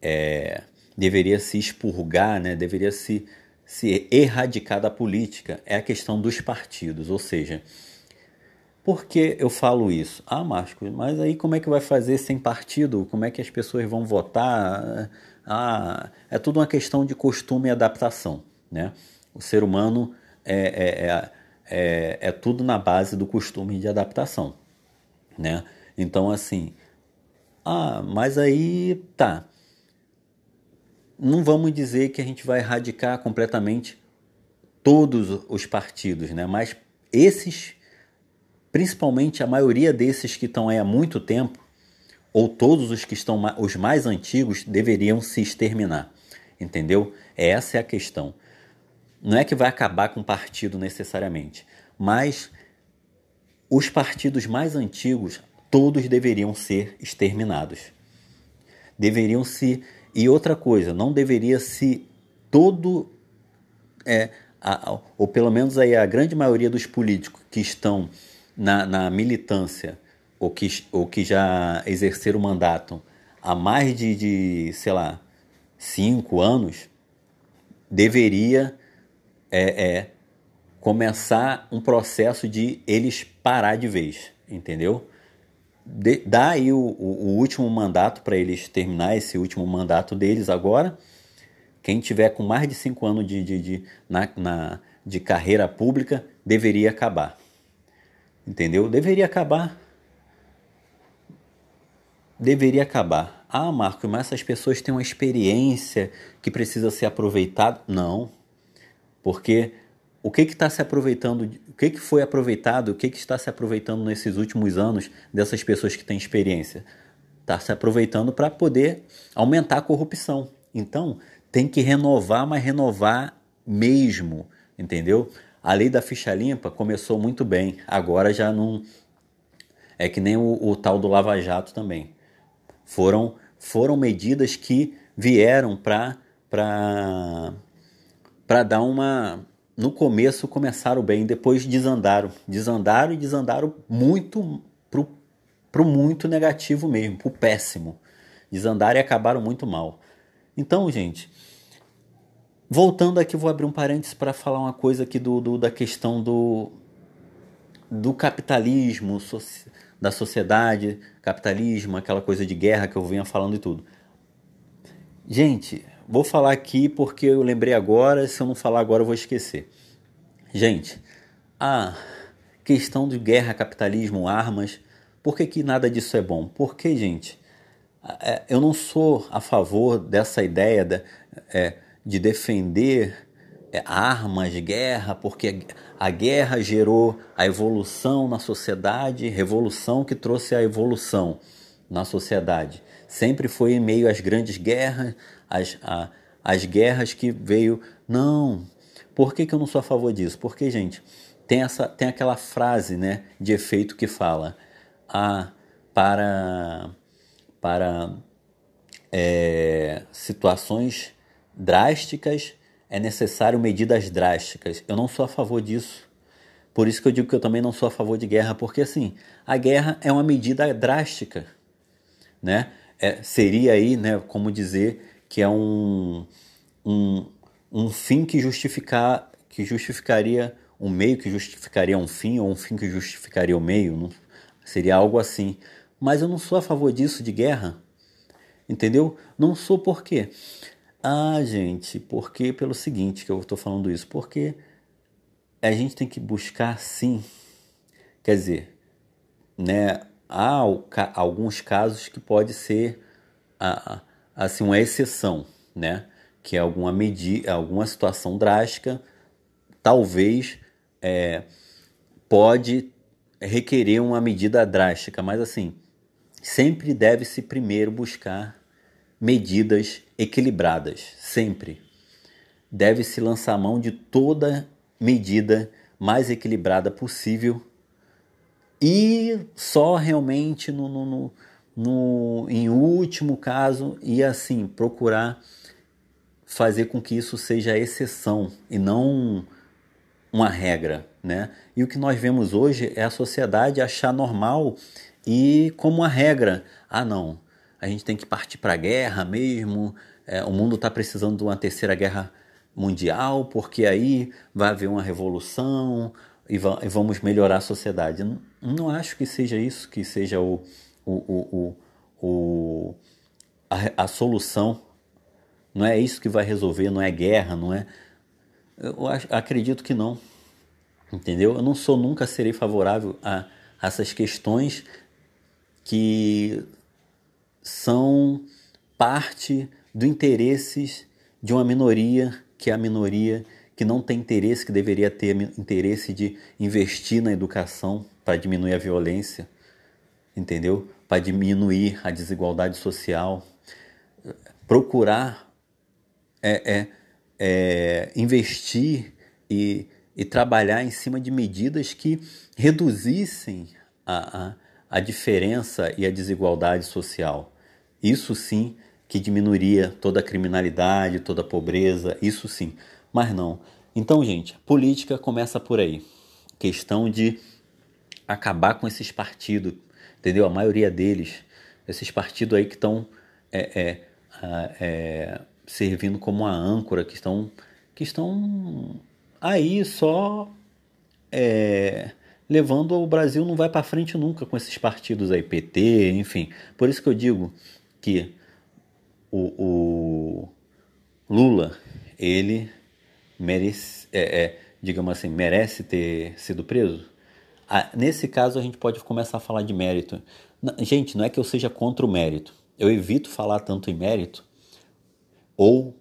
é, deveria se expurgar, né? Deveria se se erradicar da política é a questão dos partidos, ou seja, por que eu falo isso? Ah, Márcio, mas aí como é que vai fazer sem partido? Como é que as pessoas vão votar? Ah, é tudo uma questão de costume e adaptação. Né? O ser humano é, é, é, é, é tudo na base do costume de adaptação. Né? Então, assim, ah, mas aí tá. Não vamos dizer que a gente vai erradicar completamente todos os partidos, né? mas esses, principalmente a maioria desses que estão aí há muito tempo, ou todos os que estão os mais antigos deveriam se exterminar. Entendeu? Essa é a questão. Não é que vai acabar com o partido necessariamente, mas os partidos mais antigos todos deveriam ser exterminados. Deveriam se e outra coisa, não deveria se todo é, a, ou pelo menos aí a grande maioria dos políticos que estão na, na militância ou que, ou que já exerceram o mandato há mais de, de, sei lá, cinco anos, deveria é, é, começar um processo de eles parar de vez, entendeu? De, dá aí o, o, o último mandato para eles terminar esse último mandato deles agora. Quem tiver com mais de cinco anos de, de, de, na, na, de carreira pública deveria acabar. Entendeu? Deveria acabar deveria acabar. Ah, Marco, mas essas pessoas têm uma experiência que precisa ser aproveitada. Não, porque o que está se aproveitando, o que, que foi aproveitado, o que, que está se aproveitando nesses últimos anos dessas pessoas que têm experiência? Está se aproveitando para poder aumentar a corrupção. Então, tem que renovar, mas renovar mesmo, entendeu? A lei da ficha limpa começou muito bem, agora já não. É que nem o, o tal do Lava Jato também. Foram, foram medidas que vieram para dar uma. No começo começaram bem, depois desandaram. Desandaram e desandaram muito pro, pro muito negativo mesmo, pro péssimo. Desandaram e acabaram muito mal. Então, gente, voltando aqui, vou abrir um parênteses para falar uma coisa aqui do, do, da questão do, do capitalismo, da sociedade, capitalismo, aquela coisa de guerra que eu vinha falando e tudo. Gente, vou falar aqui porque eu lembrei agora, se eu não falar agora eu vou esquecer. Gente, a questão de guerra, capitalismo, armas, por que, que nada disso é bom? Porque, gente, é, eu não sou a favor dessa ideia de, é, de defender armas de guerra, porque a guerra gerou a evolução na sociedade, revolução que trouxe a evolução na sociedade. Sempre foi em meio às grandes guerras, as, a, as guerras que veio. Não. Por que, que eu não sou a favor disso? Porque, gente, tem, essa, tem aquela frase né, de efeito que fala ah, para, para é, situações drásticas é necessário medidas drásticas. Eu não sou a favor disso. Por isso que eu digo que eu também não sou a favor de guerra, porque assim, a guerra é uma medida drástica, né? É, seria aí, né, como dizer que é um, um, um fim que justificar que justificaria um meio que justificaria um fim ou um fim que justificaria o meio, não? seria algo assim. Mas eu não sou a favor disso de guerra, entendeu? Não sou por quê? Ah, gente, porque pelo seguinte que eu estou falando isso, porque a gente tem que buscar sim, quer dizer, né, há alguns casos que pode ser assim uma exceção, né, que é alguma medida, alguma situação drástica, talvez é, pode requerer uma medida drástica, mas assim sempre deve se primeiro buscar medidas equilibradas, sempre. Deve-se lançar mão de toda medida mais equilibrada possível e só realmente no, no, no, no, em último caso e assim procurar fazer com que isso seja exceção e não uma regra, né? E o que nós vemos hoje é a sociedade achar normal e como uma regra. Ah, não, a gente tem que partir para a guerra mesmo, é, o mundo está precisando de uma terceira guerra mundial, porque aí vai haver uma revolução e, va e vamos melhorar a sociedade. Não, não, acho que seja isso, que seja o, o, o, o a, a, solução. Não é isso que vai resolver, não é guerra, não é. Eu acho, acredito que não. Entendeu? Eu não sou, nunca serei favorável a, a essas questões que são parte do interesses de uma minoria, que é a minoria que não tem interesse, que deveria ter interesse de investir na educação para diminuir a violência, entendeu? Para diminuir a desigualdade social, procurar é, é, é, investir e, e, trabalhar em cima de medidas que reduzissem a, a, a diferença e a desigualdade social. Isso sim que diminuiria toda a criminalidade, toda a pobreza, isso sim. Mas não. Então, gente, política começa por aí. Questão de acabar com esses partidos, entendeu? A maioria deles, esses partidos aí que estão é, é, é, servindo como uma âncora, que estão, que estão aí só é, levando o Brasil não vai para frente nunca com esses partidos aí, PT, enfim. Por isso que eu digo que o, o Lula, ele merece, é, é, digamos assim, merece ter sido preso? Ah, nesse caso, a gente pode começar a falar de mérito. Gente, não é que eu seja contra o mérito. Eu evito falar tanto em mérito, ou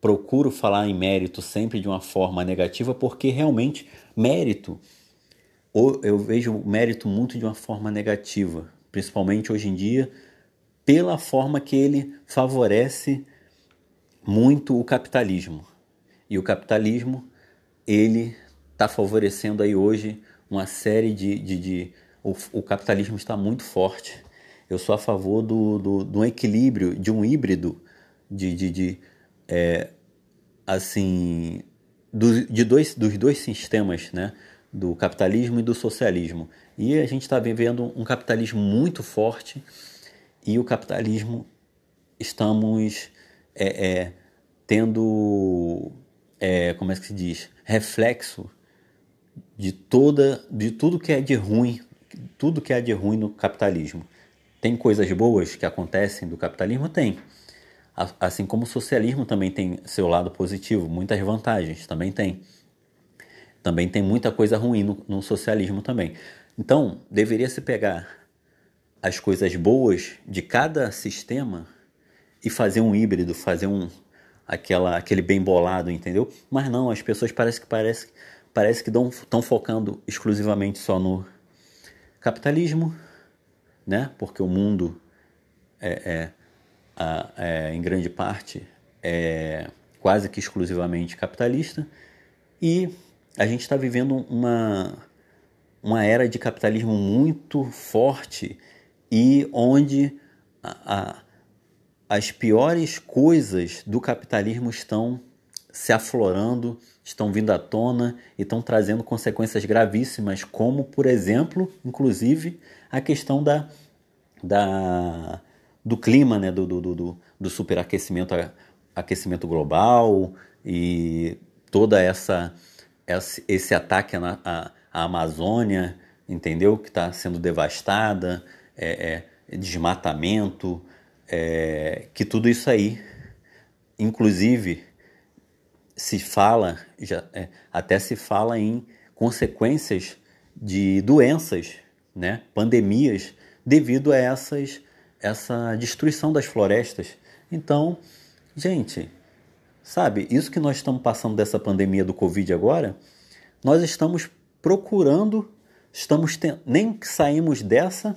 procuro falar em mérito sempre de uma forma negativa, porque realmente mérito, ou eu vejo mérito muito de uma forma negativa, principalmente hoje em dia, pela forma que ele favorece muito o capitalismo. E o capitalismo, ele está favorecendo aí hoje uma série de... de, de o, o, capitalismo está muito forte. Eu sou a favor do, do, do equilíbrio, de um híbrido de, de, de é, assim, do, de dois, dos dois sistemas, né? do capitalismo e do socialismo. E a gente está vivendo um capitalismo muito forte e o capitalismo estamos é, é, tendo, é, como é que se diz, reflexo de toda, de tudo que é de ruim, tudo que é de ruim no capitalismo. Tem coisas boas que acontecem do capitalismo? Tem. Assim como o socialismo também tem seu lado positivo, muitas vantagens, também tem. Também tem muita coisa ruim no, no socialismo também. Então, deveria se pegar as coisas boas de cada sistema e fazer um híbrido, fazer um aquela aquele bem bolado, entendeu? Mas não, as pessoas parece que parece parece que estão focando exclusivamente só no capitalismo, né? Porque o mundo é, é, é, em grande parte é quase que exclusivamente capitalista e a gente está vivendo uma uma era de capitalismo muito forte e onde a, a as piores coisas do capitalismo estão se aflorando, estão vindo à tona e estão trazendo consequências gravíssimas, como, por exemplo, inclusive, a questão da, da, do clima, né, do, do, do, do superaquecimento aquecimento global e toda essa, esse ataque à, à, à Amazônia, entendeu? Que está sendo devastada, é, é, desmatamento, é, que tudo isso aí, inclusive, se fala, já, é, até se fala em consequências de doenças, né, pandemias, devido a essas, essa destruição das florestas. Então, gente, sabe, isso que nós estamos passando dessa pandemia do Covid agora, nós estamos procurando, estamos nem saímos dessa,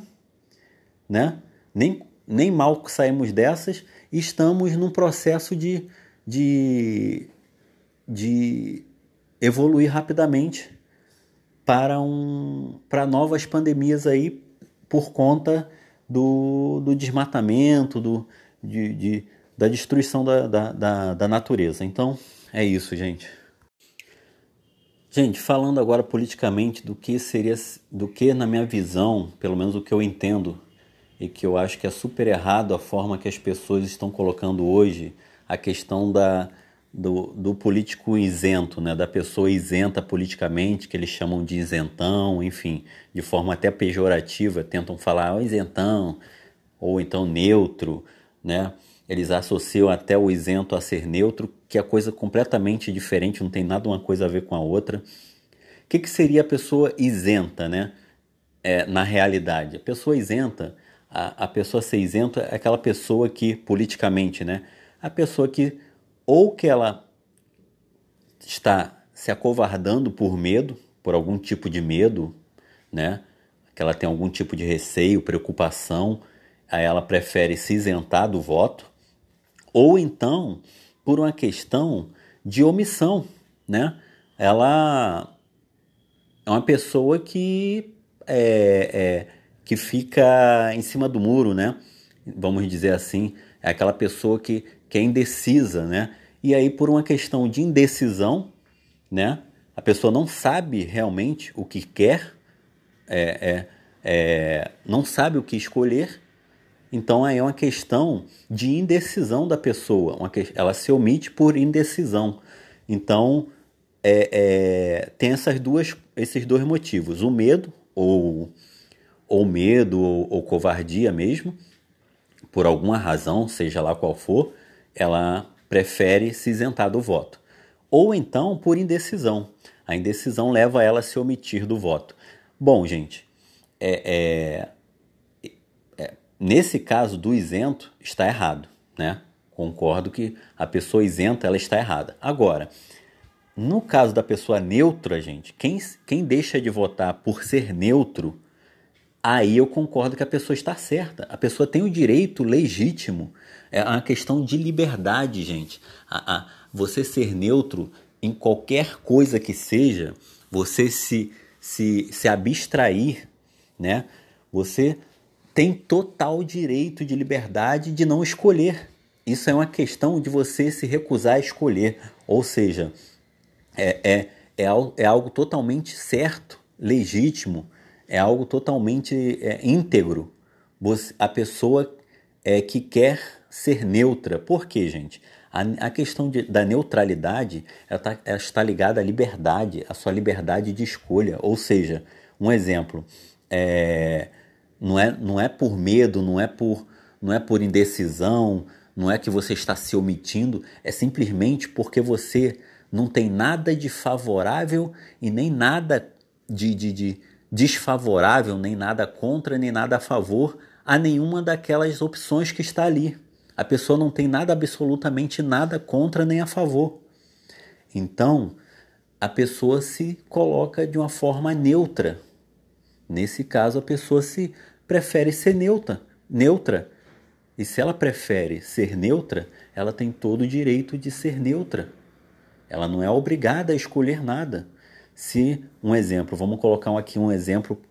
né? Nem nem mal saímos dessas, estamos num processo de, de, de evoluir rapidamente para, um, para novas pandemias aí por conta do, do desmatamento, do, de, de da destruição da, da, da, da natureza. Então, é isso, gente. Gente, falando agora politicamente do que seria, do que na minha visão, pelo menos o que eu entendo e que eu acho que é super errado a forma que as pessoas estão colocando hoje a questão da, do, do político isento, né? da pessoa isenta politicamente, que eles chamam de isentão, enfim, de forma até pejorativa, tentam falar oh, isentão, ou então neutro, né? Eles associam até o isento a ser neutro, que é coisa completamente diferente, não tem nada uma coisa a ver com a outra. O que, que seria a pessoa isenta, né? É, na realidade, a pessoa isenta a, a pessoa ser isenta é aquela pessoa que, politicamente, né? A pessoa que, ou que ela está se acovardando por medo, por algum tipo de medo, né? Que ela tem algum tipo de receio, preocupação, aí ela prefere se isentar do voto, ou então por uma questão de omissão, né? Ela é uma pessoa que é, é que fica em cima do muro, né? Vamos dizer assim, é aquela pessoa que, que é indecisa, né? E aí, por uma questão de indecisão, né? A pessoa não sabe realmente o que quer, é, é, é, não sabe o que escolher, então aí é uma questão de indecisão da pessoa, uma, ela se omite por indecisão. Então é, é, tem essas duas, esses dois motivos: o medo ou ou medo ou, ou covardia mesmo, por alguma razão, seja lá qual for, ela prefere se isentar do voto. Ou então por indecisão. A indecisão leva ela a se omitir do voto. Bom, gente, é, é, é, nesse caso do isento está errado, né? Concordo que a pessoa isenta ela está errada. Agora, no caso da pessoa neutra, gente, quem, quem deixa de votar por ser neutro aí eu concordo que a pessoa está certa. A pessoa tem o direito legítimo. É uma questão de liberdade, gente. A, a, você ser neutro em qualquer coisa que seja, você se, se, se abstrair, né? Você tem total direito de liberdade de não escolher. Isso é uma questão de você se recusar a escolher. Ou seja, é, é, é, é algo totalmente certo, legítimo é algo totalmente é, íntegro. a pessoa é, que quer ser neutra. Por quê, gente? A, a questão de, da neutralidade ela, tá, ela está ligada à liberdade, à sua liberdade de escolha. Ou seja, um exemplo, é, não, é, não é por medo, não é por, não é por indecisão, não é que você está se omitindo, é simplesmente porque você não tem nada de favorável e nem nada de, de, de desfavorável, nem nada contra, nem nada a favor a nenhuma daquelas opções que está ali. A pessoa não tem nada, absolutamente nada contra nem a favor. Então, a pessoa se coloca de uma forma neutra. Nesse caso, a pessoa se prefere ser neutra, neutra. E se ela prefere ser neutra, ela tem todo o direito de ser neutra. Ela não é obrigada a escolher nada. Se um exemplo, vamos colocar aqui um exemplo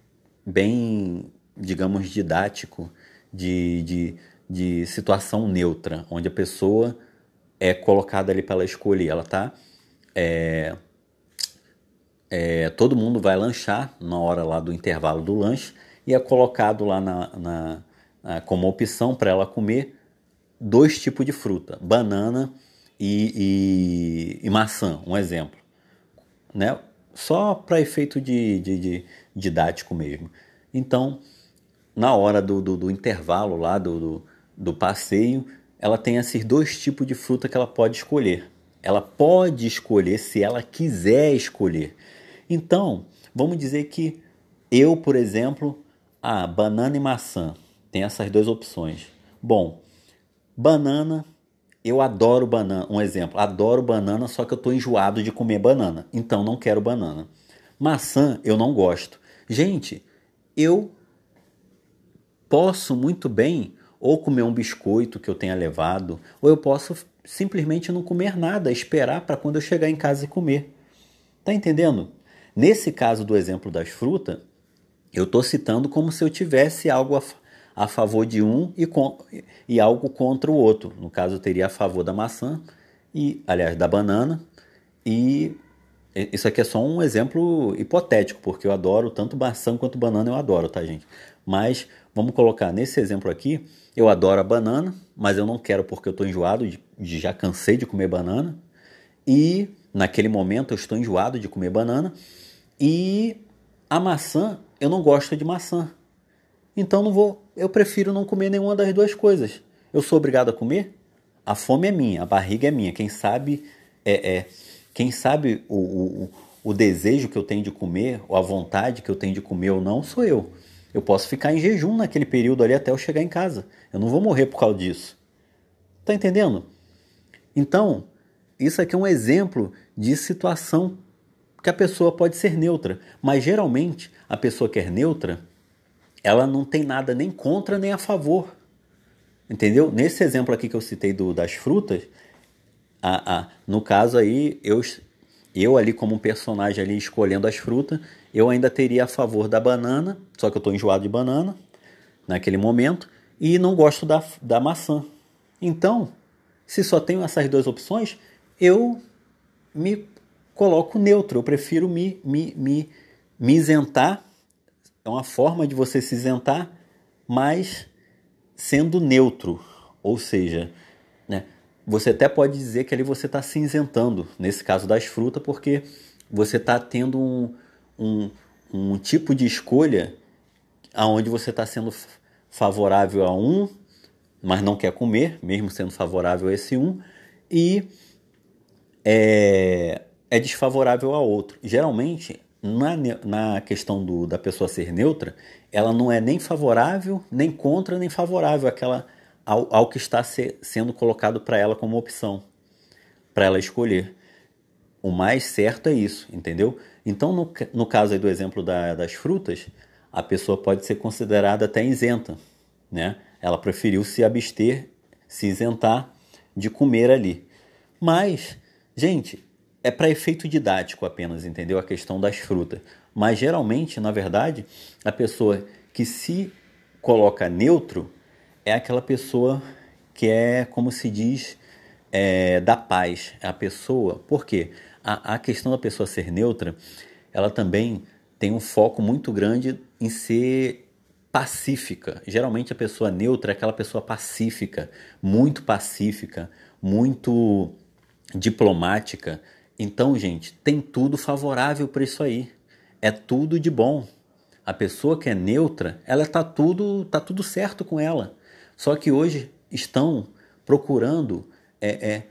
bem, digamos, didático de, de, de situação neutra, onde a pessoa é colocada ali para ela escolher. Ela está é, é, todo mundo vai lanchar na hora lá do intervalo do lanche e é colocado lá na, na, na como opção para ela comer dois tipos de fruta, banana e, e, e maçã, um exemplo. Né? Só para efeito de, de, de, didático mesmo. Então, na hora do, do, do intervalo lá do, do, do passeio, ela tem esses dois tipos de fruta que ela pode escolher. Ela pode escolher se ela quiser escolher. Então, vamos dizer que eu, por exemplo, ah, banana e maçã, tem essas duas opções. Bom, banana, eu adoro banana. Um exemplo, adoro banana, só que eu estou enjoado de comer banana, então não quero banana. Maçã, eu não gosto. Gente, eu posso muito bem ou comer um biscoito que eu tenha levado, ou eu posso simplesmente não comer nada, esperar para quando eu chegar em casa e comer. Tá entendendo? Nesse caso do exemplo das frutas, eu estou citando como se eu tivesse algo a, a favor de um e, com, e algo contra o outro. No caso, teria a favor da maçã e, aliás, da banana. E isso aqui é só um exemplo hipotético, porque eu adoro tanto maçã quanto banana, eu adoro, tá, gente? Mas vamos colocar nesse exemplo aqui, eu adoro a banana, mas eu não quero porque eu estou enjoado, de, de, já cansei de comer banana. E naquele momento eu estou enjoado de comer banana. E a maçã, eu não gosto de maçã. Então não vou, eu prefiro não comer nenhuma das duas coisas. Eu sou obrigado a comer? A fome é minha, a barriga é minha. Quem sabe é, é quem sabe o, o, o desejo que eu tenho de comer, ou a vontade que eu tenho de comer ou não, sou eu. Eu posso ficar em jejum naquele período ali até eu chegar em casa. Eu não vou morrer por causa disso. Tá entendendo? Então, isso aqui é um exemplo de situação que a pessoa pode ser neutra, mas geralmente a pessoa que é neutra, ela não tem nada nem contra nem a favor. Entendeu? Nesse exemplo aqui que eu citei do, das frutas, a, a, no caso aí, eu, eu ali como um personagem ali escolhendo as frutas, eu ainda teria a favor da banana, só que eu estou enjoado de banana naquele momento, e não gosto da, da maçã. Então, se só tenho essas duas opções, eu me coloco neutro. Eu prefiro me, me, me, me isentar. É uma forma de você se isentar, mas sendo neutro. Ou seja, né, você até pode dizer que ali você está se isentando, nesse caso das frutas, porque você está tendo um, um, um tipo de escolha aonde você está sendo favorável a um, mas não quer comer, mesmo sendo favorável a esse um, e é, é desfavorável a outro. Geralmente, na, na questão do, da pessoa ser neutra, ela não é nem favorável, nem contra, nem favorável àquela, ao, ao que está se, sendo colocado para ela como opção, para ela escolher. O mais certo é isso, entendeu? Então, no, no caso do exemplo da, das frutas, a pessoa pode ser considerada até isenta, né? Ela preferiu se abster, se isentar de comer ali. Mas, gente, é para efeito didático apenas, entendeu? A questão das frutas. Mas geralmente, na verdade, a pessoa que se coloca neutro é aquela pessoa que é, como se diz, é, da paz. É a pessoa. Por quê? A, a questão da pessoa ser neutra, ela também tem um foco muito grande em ser pacífica. Geralmente a pessoa neutra é aquela pessoa pacífica, muito pacífica, muito diplomática, então, gente, tem tudo favorável para isso aí. É tudo de bom. A pessoa que é neutra, ela tá tudo, tá tudo certo com ela. Só que hoje estão procurando é, é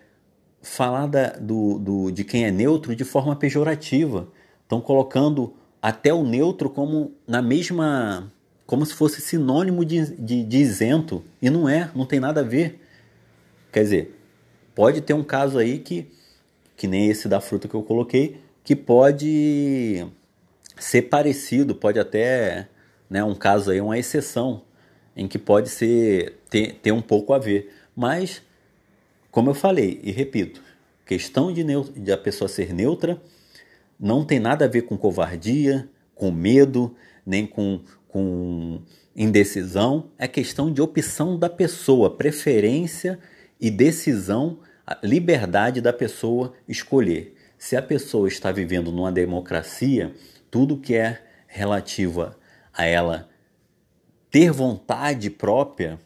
falar da, do, do, de quem é neutro de forma pejorativa. Estão colocando até o neutro como na mesma. como se fosse sinônimo de, de, de isento. E não é, não tem nada a ver. Quer dizer, pode ter um caso aí que, que nem esse da fruta que eu coloquei, que pode ser parecido, pode até, né, um caso aí, uma exceção, em que pode ser ter, ter um pouco a ver. Mas, como eu falei e repito, questão de, de a pessoa ser neutra não tem nada a ver com covardia, com medo, nem com, com indecisão. É questão de opção da pessoa, preferência e decisão, liberdade da pessoa escolher. Se a pessoa está vivendo numa democracia, tudo que é relativo a ela ter vontade própria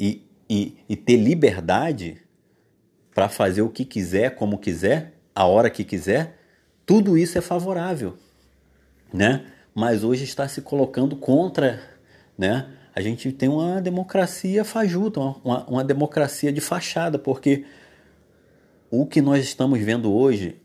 e, e, e ter liberdade para fazer o que quiser, como quiser, a hora que quiser, tudo isso é favorável, né? Mas hoje está se colocando contra, né? A gente tem uma democracia fajuta, uma, uma democracia de fachada, porque o que nós estamos vendo hoje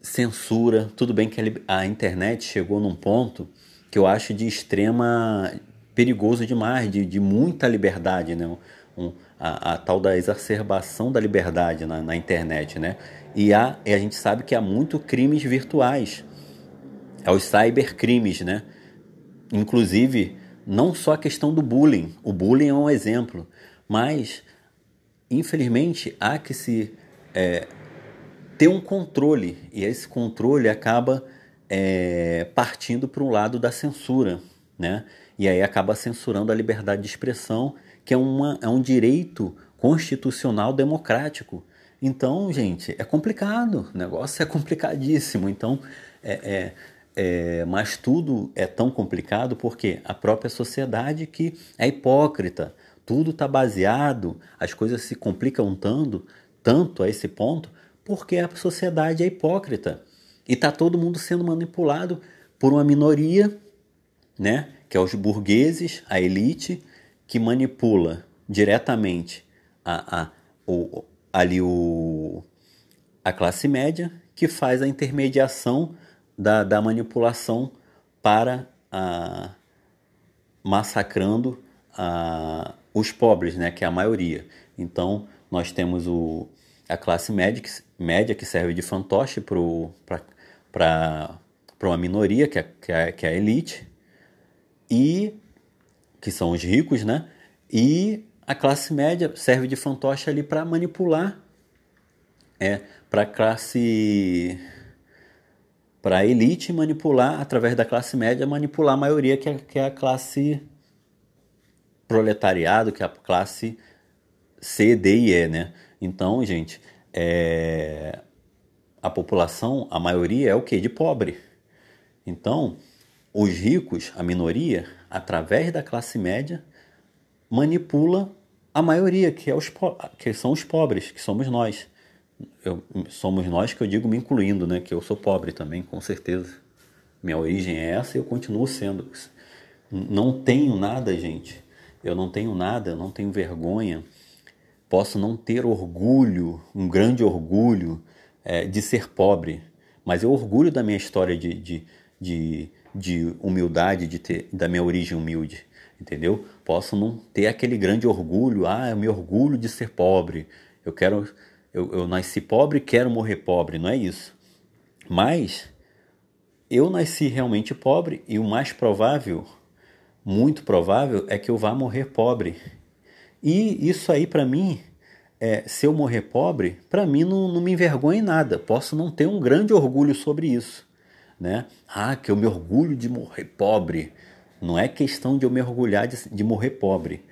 censura. Tudo bem que a internet chegou num ponto que eu acho de extrema perigoso demais, de, de muita liberdade, né? Um, a, a, tal da exacerbação da liberdade na, na internet, né? E, há, e a gente sabe que há muito crimes virtuais, é os cybercrimes, né? Inclusive, não só a questão do bullying, o bullying é um exemplo, mas infelizmente há que se é, ter um controle, e esse controle acaba é, partindo para um lado da censura, né? E aí acaba censurando a liberdade de expressão, que é, uma, é um direito constitucional democrático. Então, gente, é complicado, o negócio é complicadíssimo. Então, é, é, é, mas tudo é tão complicado porque a própria sociedade que é hipócrita, tudo está baseado, as coisas se complicam tanto, tanto a esse ponto, porque a sociedade é hipócrita. E está todo mundo sendo manipulado por uma minoria, né, que é os burgueses, a elite, que manipula diretamente a, a, o, ali o, a classe média, que faz a intermediação da, da manipulação para a, massacrando a, os pobres, né, que é a maioria. Então, nós temos o, a classe média, média que serve de fantoche para uma minoria, que é, que, é, que é a elite, e que são os ricos, né? E a classe média serve de fantoche ali para manipular é para a classe para a elite manipular através da classe média manipular a maioria que é, que é a classe proletariado que é a classe C, D e E, né? Então, gente, é... a população, a maioria é o que? De pobre. Então, os ricos, a minoria, através da classe média, manipula a maioria, que, é os que são os pobres, que somos nós. Eu, somos nós que eu digo me incluindo, né? Que eu sou pobre também, com certeza. Minha origem é essa e eu continuo sendo. Não tenho nada, gente. Eu não tenho nada, não tenho vergonha Posso não ter orgulho, um grande orgulho é, de ser pobre, mas eu orgulho da minha história de, de, de, de humildade, de ter, da minha origem humilde, entendeu? Posso não ter aquele grande orgulho, ah, eu me orgulho de ser pobre, eu quero, eu, eu nasci pobre quero morrer pobre, não é isso. Mas eu nasci realmente pobre e o mais provável, muito provável, é que eu vá morrer pobre. E isso aí para mim, é, se eu morrer pobre, para mim não, não me envergonha em nada. Posso não ter um grande orgulho sobre isso. Né? Ah, que eu me orgulho de morrer pobre. Não é questão de eu me orgulhar de, de morrer pobre.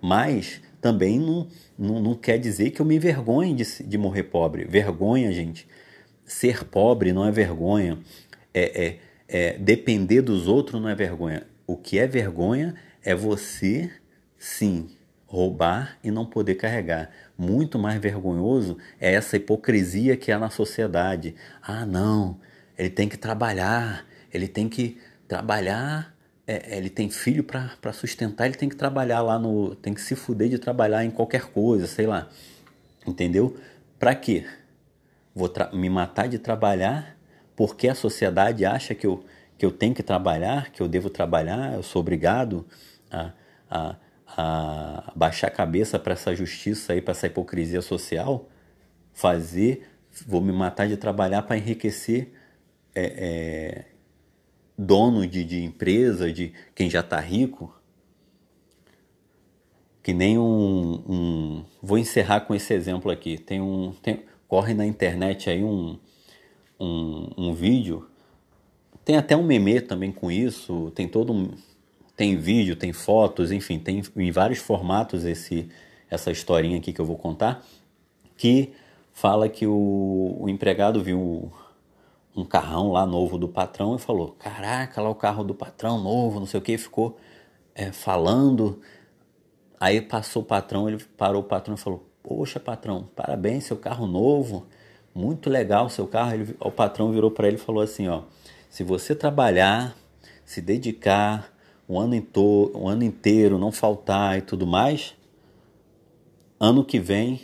Mas também não, não, não, quer dizer que eu me envergonhe de, de morrer pobre. Vergonha, gente. Ser pobre não é vergonha. É, é, é, depender dos outros não é vergonha. O que é vergonha é você, sim, roubar e não poder carregar. Muito mais vergonhoso é essa hipocrisia que há na sociedade. Ah, não, ele tem que trabalhar, ele tem que trabalhar é, ele tem filho para sustentar, ele tem que trabalhar lá no. tem que se fuder de trabalhar em qualquer coisa, sei lá. Entendeu? Para quê? Vou me matar de trabalhar porque a sociedade acha que eu, que eu tenho que trabalhar, que eu devo trabalhar, eu sou obrigado a, a, a baixar a cabeça para essa justiça aí, para essa hipocrisia social, fazer, vou me matar de trabalhar para enriquecer é, é, dono de, de empresa, de quem já está rico, que nem um, um, Vou encerrar com esse exemplo aqui. Tem um. Tem, corre na internet aí um, um, um vídeo. Tem até um meme também com isso. Tem todo um. Tem vídeo, tem fotos, enfim, tem em vários formatos esse, essa historinha aqui que eu vou contar. Que fala que o, o empregado viu um carrão lá novo do patrão e falou: Caraca, lá o carro do patrão novo, não sei o que, ficou é, falando. Aí passou o patrão, ele parou o patrão e falou: Poxa, patrão, parabéns, seu carro novo, muito legal seu carro. Ele, o patrão virou para ele e falou assim: Ó, se você trabalhar, se dedicar o ano, into, o ano inteiro, não faltar e tudo mais, ano que vem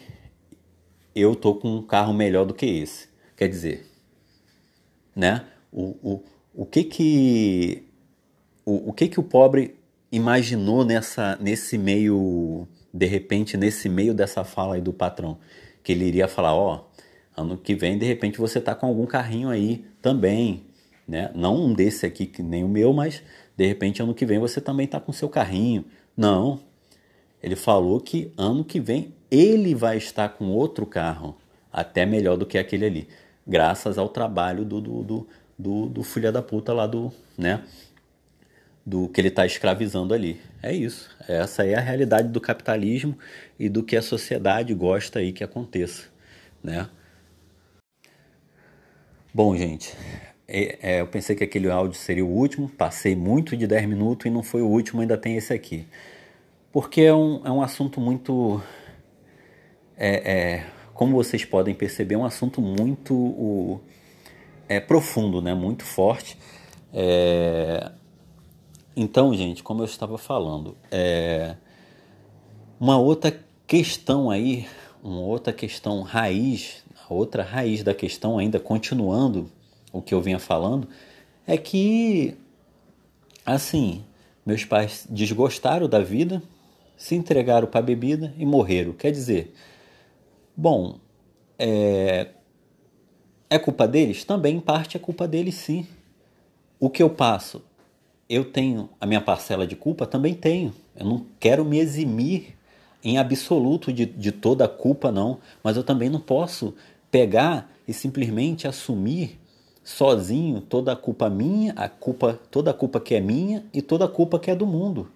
eu tô com um carro melhor do que esse. Quer dizer, né? O, o, o que que o, o que que o pobre imaginou nessa nesse meio de repente nesse meio dessa fala aí do patrão? Que ele iria falar ó ano que vem de repente você tá com algum carrinho aí também né? Não um desse aqui que nem o meu mas de repente ano que vem você também tá com seu carrinho. Não. Ele falou que ano que vem ele vai estar com outro carro até melhor do que aquele ali graças ao trabalho do, do, do, do, do filho da puta lá do, né? Do que ele está escravizando ali. É isso. Essa é a realidade do capitalismo e do que a sociedade gosta aí que aconteça, né? Bom, gente, é, é, eu pensei que aquele áudio seria o último, passei muito de 10 minutos e não foi o último, ainda tem esse aqui. Porque é um, é um assunto muito. É, é, como vocês podem perceber, é um assunto muito o, é, profundo, né? muito forte. É... Então, gente, como eu estava falando, é... uma outra questão aí, uma outra questão raiz, outra raiz da questão, ainda continuando o que eu vinha falando, é que, assim, meus pais desgostaram da vida, se entregaram para a bebida e morreram. Quer dizer, Bom, é, é culpa deles? Também, em parte, é culpa deles, sim. O que eu passo? Eu tenho a minha parcela de culpa? Também tenho. Eu não quero me eximir em absoluto de, de toda a culpa, não. Mas eu também não posso pegar e simplesmente assumir sozinho toda a culpa minha, a culpa, toda a culpa que é minha e toda a culpa que é do mundo.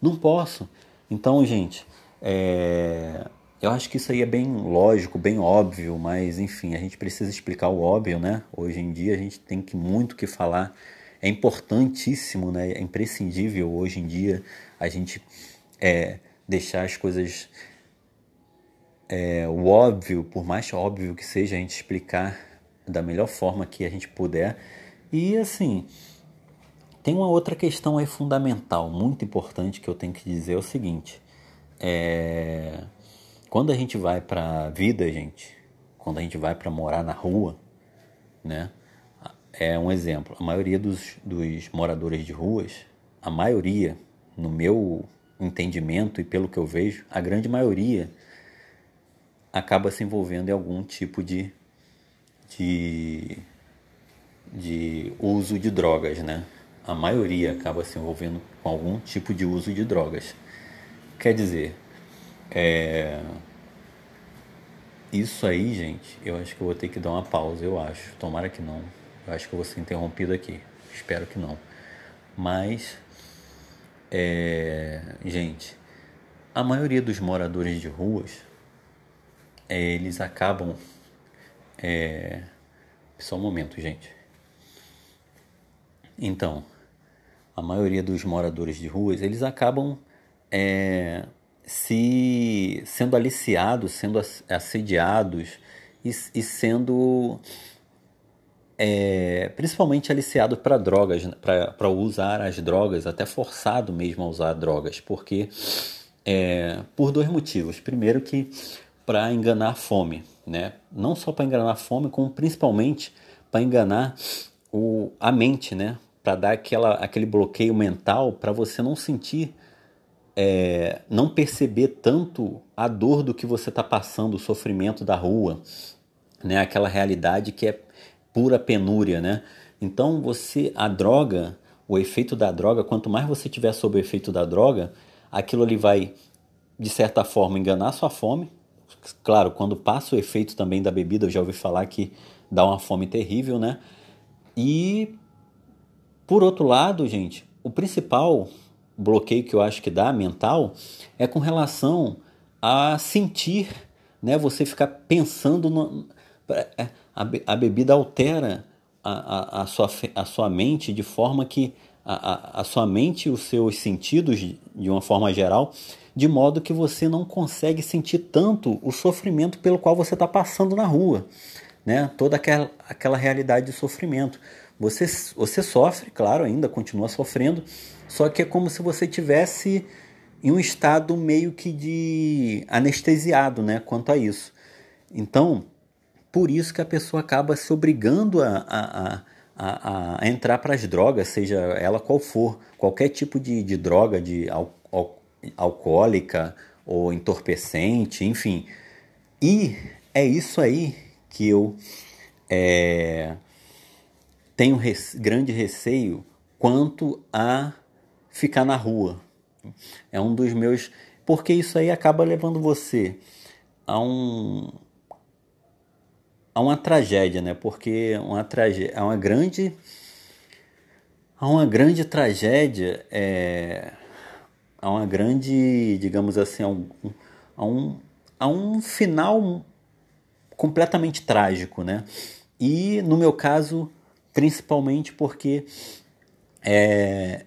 Não posso. Então, gente, é, eu acho que isso aí é bem lógico, bem óbvio, mas enfim, a gente precisa explicar o óbvio, né? Hoje em dia a gente tem que muito que falar. É importantíssimo, né? É imprescindível hoje em dia a gente é, deixar as coisas é, o óbvio, por mais óbvio que seja, a gente explicar da melhor forma que a gente puder. E assim, tem uma outra questão aí fundamental, muito importante que eu tenho que dizer é o seguinte. É quando a gente vai para a vida, gente, quando a gente vai para morar na rua, né? É um exemplo. A maioria dos, dos moradores de ruas, a maioria, no meu entendimento e pelo que eu vejo, a grande maioria acaba se envolvendo em algum tipo de, de, de uso de drogas, né? A maioria acaba se envolvendo com algum tipo de uso de drogas. Quer dizer, é... Isso aí, gente, eu acho que eu vou ter que dar uma pausa, eu acho. Tomara que não. Eu acho que eu vou ser interrompido aqui. Espero que não. Mas, é... gente, a maioria dos moradores de ruas, é, eles acabam. É... Só um momento, gente. Então, a maioria dos moradores de ruas, eles acabam é, se sendo aliciados, sendo assediados e, e sendo é, principalmente aliciado para drogas, né, para usar as drogas, até forçado mesmo a usar drogas, porque é, por dois motivos. Primeiro que para enganar a fome, né? Não só para enganar a fome, como principalmente para enganar o, a mente, né? Para dar aquela, aquele bloqueio mental para você não sentir, é, não perceber tanto a dor do que você está passando, o sofrimento da rua, né? Aquela realidade que é pura penúria, né? Então você, a droga, o efeito da droga, quanto mais você tiver sob o efeito da droga, aquilo ali vai, de certa forma, enganar sua fome. Claro, quando passa o efeito também da bebida, eu já ouvi falar que dá uma fome terrível, né? E, por outro lado, gente, o principal bloqueio que eu acho que dá mental é com relação a sentir, né? Você ficar pensando no, é, a, a bebida altera a, a, a, sua, a sua mente de forma que a, a, sua mente os seus sentidos, de uma forma geral, de modo que você não consegue sentir tanto o sofrimento pelo qual você está passando na rua. Né? Toda aquela, aquela realidade de sofrimento. Você, você sofre, claro, ainda continua sofrendo, só que é como se você tivesse em um estado meio que de anestesiado né, quanto a isso. Então, por isso que a pessoa acaba se obrigando a, a, a, a entrar para as drogas, seja ela qual for, qualquer tipo de, de droga, de al, al, alcoólica ou entorpecente, enfim. E é isso aí que eu é, tenho res, grande receio quanto a ficar na rua. É um dos meus. Porque isso aí acaba levando você a um a uma tragédia, né? Porque uma tragédia, é uma grande há uma grande tragédia, é, há uma grande, digamos assim, há um, há um, um final completamente trágico, né? E no meu caso, principalmente porque é,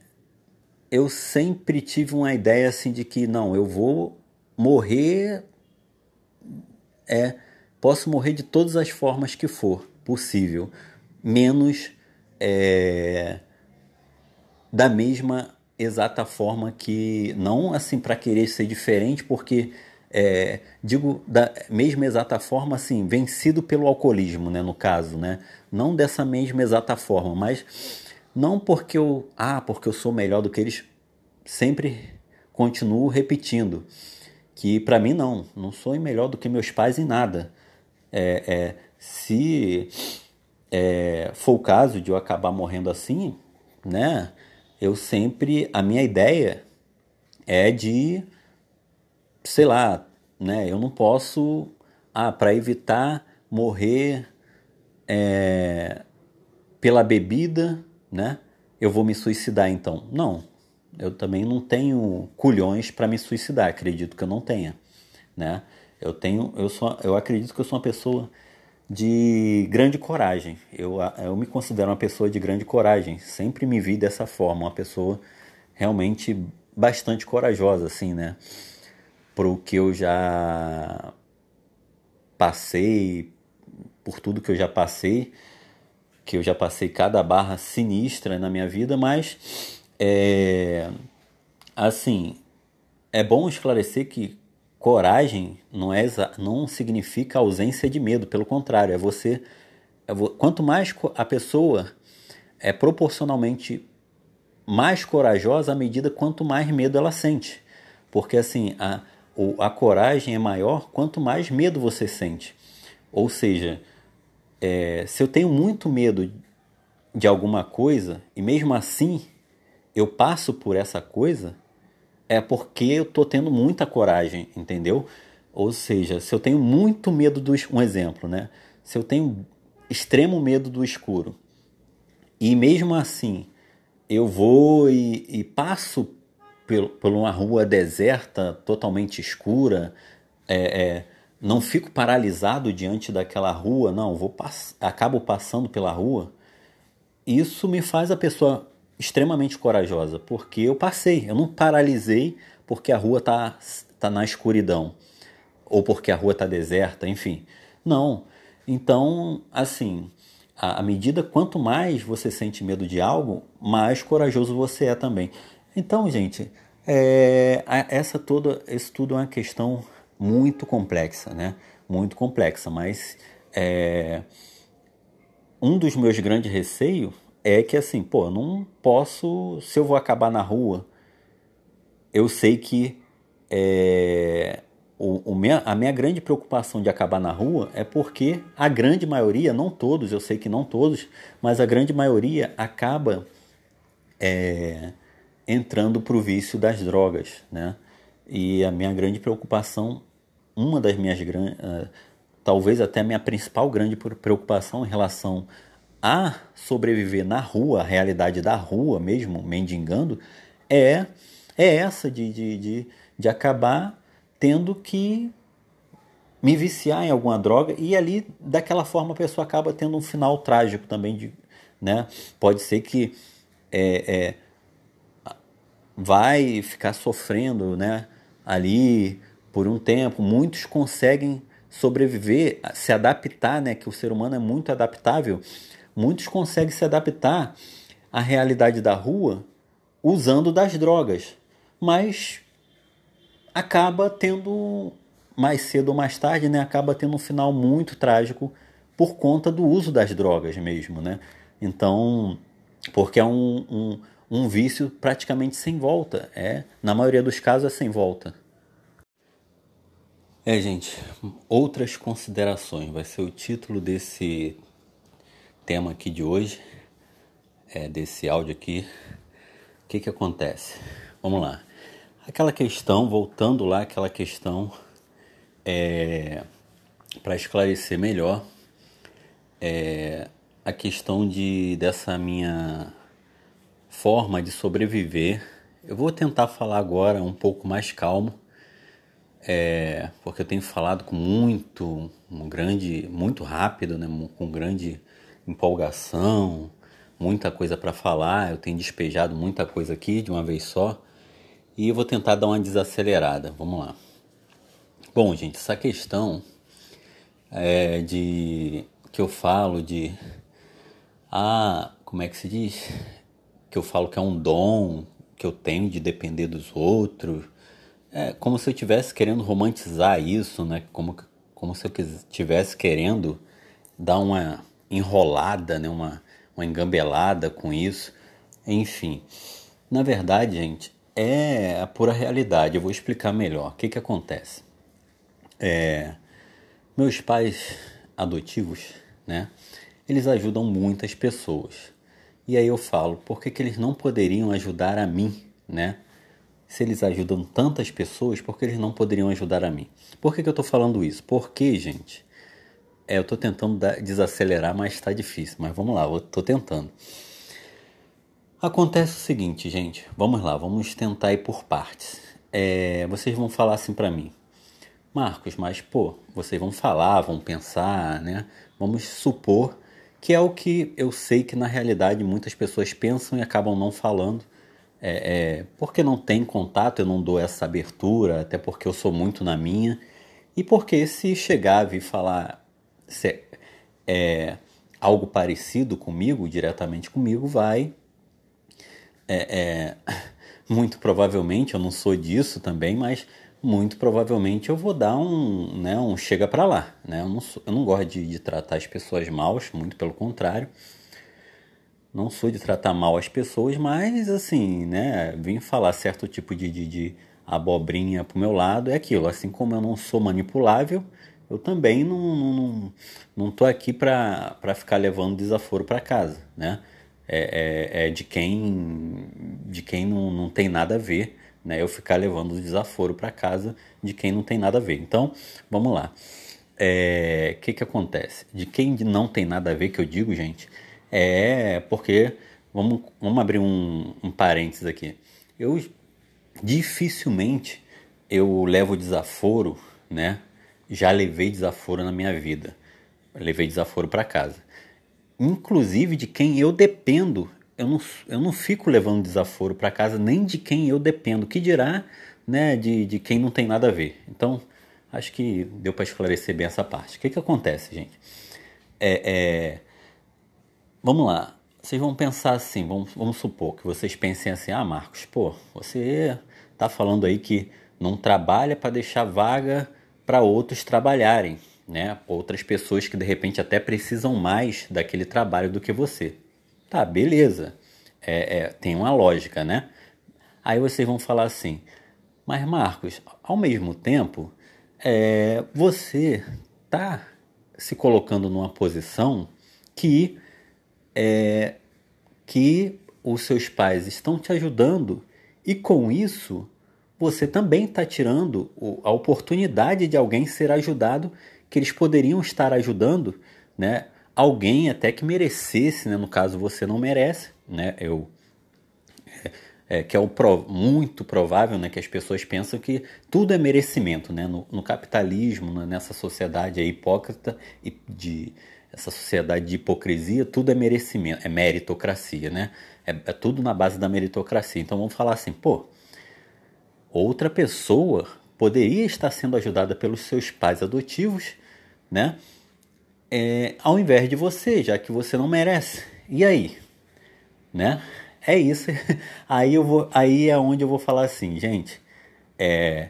eu sempre tive uma ideia assim de que não, eu vou morrer é Posso morrer de todas as formas que for possível, menos é, da mesma exata forma que não assim para querer ser diferente, porque é, digo da mesma exata forma assim vencido pelo alcoolismo, né, no caso, né, não dessa mesma exata forma, mas não porque eu ah porque eu sou melhor do que eles, sempre continuo repetindo que para mim não, não sou melhor do que meus pais em nada é, é, se é, for o caso de eu acabar morrendo assim, né? Eu sempre a minha ideia é de, sei lá, né? Eu não posso, ah, para evitar morrer é, pela bebida, né? Eu vou me suicidar então? Não, eu também não tenho culhões para me suicidar. Acredito que eu não tenha, né? Eu tenho, eu sou, eu acredito que eu sou uma pessoa de grande coragem. Eu, eu me considero uma pessoa de grande coragem. Sempre me vi dessa forma, uma pessoa realmente bastante corajosa, assim, né? Pro que eu já passei, por tudo que eu já passei, que eu já passei cada barra sinistra na minha vida, mas é assim, é bom esclarecer que coragem não, é, não significa ausência de medo, pelo contrário, é você. É, quanto mais a pessoa é proporcionalmente mais corajosa à medida quanto mais medo ela sente. Porque assim, a, a coragem é maior quanto mais medo você sente. Ou seja, é, se eu tenho muito medo de alguma coisa e mesmo assim eu passo por essa coisa, é porque eu tô tendo muita coragem, entendeu? Ou seja, se eu tenho muito medo do um exemplo, né? Se eu tenho extremo medo do escuro e mesmo assim eu vou e, e passo por, por, uma rua deserta, totalmente escura, é, é, não fico paralisado diante daquela rua, não, vou pass acabo passando pela rua. Isso me faz a pessoa extremamente corajosa, porque eu passei, eu não paralisei porque a rua tá, tá na escuridão ou porque a rua tá deserta, enfim. Não. Então, assim, à medida quanto mais você sente medo de algo, mais corajoso você é também. Então, gente, é, essa toda, isso tudo é uma questão muito complexa, né? Muito complexa, mas é, um dos meus grandes receios é que assim, pô, eu não posso, se eu vou acabar na rua, eu sei que é, o, o minha, a minha grande preocupação de acabar na rua é porque a grande maioria, não todos, eu sei que não todos, mas a grande maioria acaba é, entrando para o vício das drogas, né? E a minha grande preocupação, uma das minhas grandes, uh, talvez até a minha principal grande preocupação em relação a sobreviver na rua, a realidade da rua mesmo, mendigando, é, é essa de, de, de, de acabar tendo que me viciar em alguma droga e ali daquela forma a pessoa acaba tendo um final trágico também de, né? Pode ser que é, é, vai ficar sofrendo, né? Ali por um tempo, muitos conseguem sobreviver, se adaptar, né? Que o ser humano é muito adaptável. Muitos conseguem se adaptar à realidade da rua usando das drogas, mas acaba tendo mais cedo ou mais tarde, né, acaba tendo um final muito trágico por conta do uso das drogas mesmo, né? Então, porque é um, um, um vício praticamente sem volta, é na maioria dos casos é sem volta. É, gente, outras considerações vai ser o título desse tema aqui de hoje, é, desse áudio aqui. O que que acontece? Vamos lá. Aquela questão, voltando lá, aquela questão é, para esclarecer melhor, é, a questão de dessa minha forma de sobreviver. Eu vou tentar falar agora um pouco mais calmo, é, porque eu tenho falado com muito, um grande, muito rápido, né, com grande empolgação, muita coisa para falar. Eu tenho despejado muita coisa aqui de uma vez só. E eu vou tentar dar uma desacelerada. Vamos lá. Bom, gente, essa questão é de que eu falo de ah, como é que se diz? Que eu falo que é um dom que eu tenho de depender dos outros. É como se eu estivesse querendo romantizar isso, né? Como, como se eu estivesse querendo dar uma enrolada, né? uma, uma engambelada com isso. Enfim, na verdade, gente, é a pura realidade. Eu vou explicar melhor. O que, que acontece? É, meus pais adotivos, né? Eles ajudam muitas pessoas. E aí eu falo, por que, que eles não poderiam ajudar a mim, né? Se eles ajudam tantas pessoas, por que eles não poderiam ajudar a mim? Por que, que eu estou falando isso? Porque, gente, é, eu estou tentando desacelerar, mas está difícil. Mas vamos lá, eu estou tentando. Acontece o seguinte, gente. Vamos lá, vamos tentar ir por partes. É, vocês vão falar assim para mim, Marcos, mas pô, vocês vão falar, vão pensar, né? Vamos supor que é o que eu sei que na realidade muitas pessoas pensam e acabam não falando. É, é, porque não tem contato, eu não dou essa abertura, até porque eu sou muito na minha. E porque se chegar vir falar se, é, algo parecido comigo, diretamente comigo, vai é, é, muito provavelmente, eu não sou disso também, mas muito provavelmente eu vou dar um, né, um chega para lá. Né? Eu, não sou, eu não gosto de, de tratar as pessoas mal, muito pelo contrário. Não sou de tratar mal as pessoas, mas assim, né, vim falar certo tipo de, de, de abobrinha pro meu lado, é aquilo. Assim como eu não sou manipulável, eu também não, não, não, tô aqui para ficar levando desaforo para casa, né? é, é, é de quem, de quem não, não tem nada a ver, né? Eu ficar levando desaforo para casa de quem não tem nada a ver. Então, vamos lá. O é, que que acontece? De quem não tem nada a ver, que eu digo, gente, é porque, vamos, vamos abrir um, um parênteses aqui. Eu dificilmente eu levo desaforo, né? Já levei desaforo na minha vida. levei desaforo para casa inclusive de quem eu dependo. Eu não, eu não fico levando desaforo para casa nem de quem eu dependo, que dirá né, de, de quem não tem nada a ver. Então, acho que deu para esclarecer bem essa parte. O que, que acontece, gente? É, é, vamos lá. Vocês vão pensar assim, vamos, vamos supor que vocês pensem assim, ah, Marcos, pô, você tá falando aí que não trabalha para deixar vaga para outros trabalharem, né? Outras pessoas que de repente até precisam mais daquele trabalho do que você. Tá, beleza. É, é, tem uma lógica, né? Aí vocês vão falar assim, mas Marcos, ao mesmo tempo, é, você tá se colocando numa posição que é, que os seus pais estão te ajudando e com isso você também está tirando a oportunidade de alguém ser ajudado que eles poderiam estar ajudando, né? Alguém até que merecesse, né? No caso você não merece, né? Eu é, que é o muito provável, né? Que as pessoas pensam que tudo é merecimento, né? No, no capitalismo, né, nessa sociedade hipócrita e de essa sociedade de hipocrisia, tudo é merecimento, é meritocracia, né? É, é tudo na base da meritocracia. Então vamos falar assim, pô, outra pessoa poderia estar sendo ajudada pelos seus pais adotivos, né? É, ao invés de você, já que você não merece. E aí, né? É isso. Aí eu vou, aí é onde eu vou falar assim, gente. É,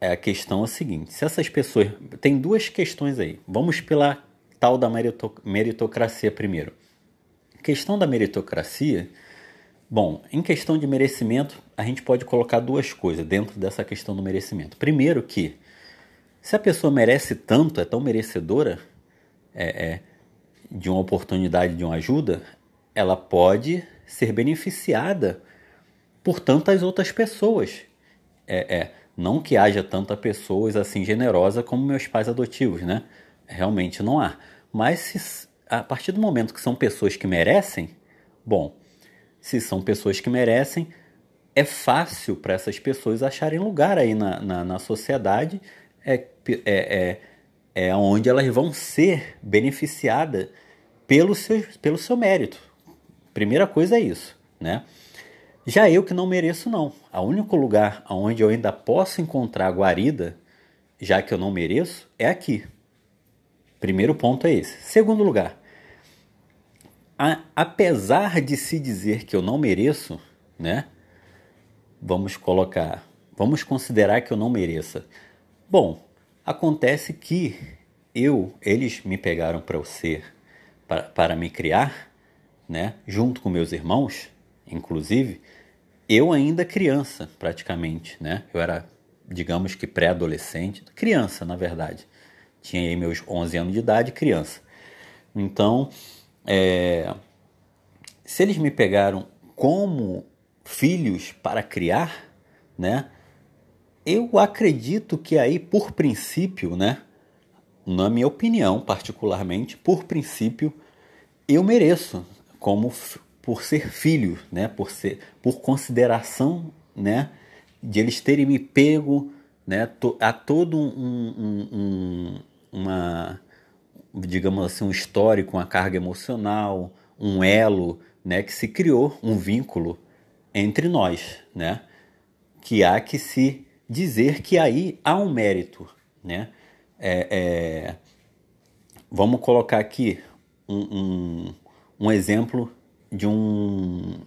é a questão é a seguinte: se essas pessoas tem duas questões aí. Vamos pela tal da meritocracia primeiro. questão da meritocracia Bom, em questão de merecimento, a gente pode colocar duas coisas dentro dessa questão do merecimento. Primeiro que, se a pessoa merece tanto, é tão merecedora é, é, de uma oportunidade, de uma ajuda, ela pode ser beneficiada por tantas outras pessoas. É, é, não que haja tantas pessoas assim generosas como meus pais adotivos, né? Realmente não há. Mas se, a partir do momento que são pessoas que merecem, bom, se são pessoas que merecem, é fácil para essas pessoas acharem lugar aí na, na, na sociedade, é, é, é, é onde elas vão ser beneficiadas pelo seu, pelo seu mérito. Primeira coisa é isso, né? Já eu que não mereço, não. O único lugar onde eu ainda posso encontrar guarida, já que eu não mereço, é aqui. Primeiro ponto é esse. Segundo lugar, a, apesar de se dizer que eu não mereço, né? Vamos colocar, vamos considerar que eu não mereça. Bom, acontece que eu, eles me pegaram para eu ser, para, para me criar, né? Junto com meus irmãos, inclusive, eu ainda criança, praticamente, né? Eu era, digamos que pré-adolescente, criança, na verdade. Tinha aí meus 11 anos de idade, criança. Então, é, se eles me pegaram como filhos para criar, né? Eu acredito que aí, por princípio, né? Na minha opinião, particularmente, por princípio, eu mereço, como por ser filho, né? Por ser, por consideração, né? De eles terem me pego, né? A todo um, um, um uma digamos assim, um histórico, uma carga emocional, um elo, né, que se criou um vínculo entre nós, né, que há que se dizer que aí há um mérito, né, é, é, vamos colocar aqui um, um, um, exemplo de um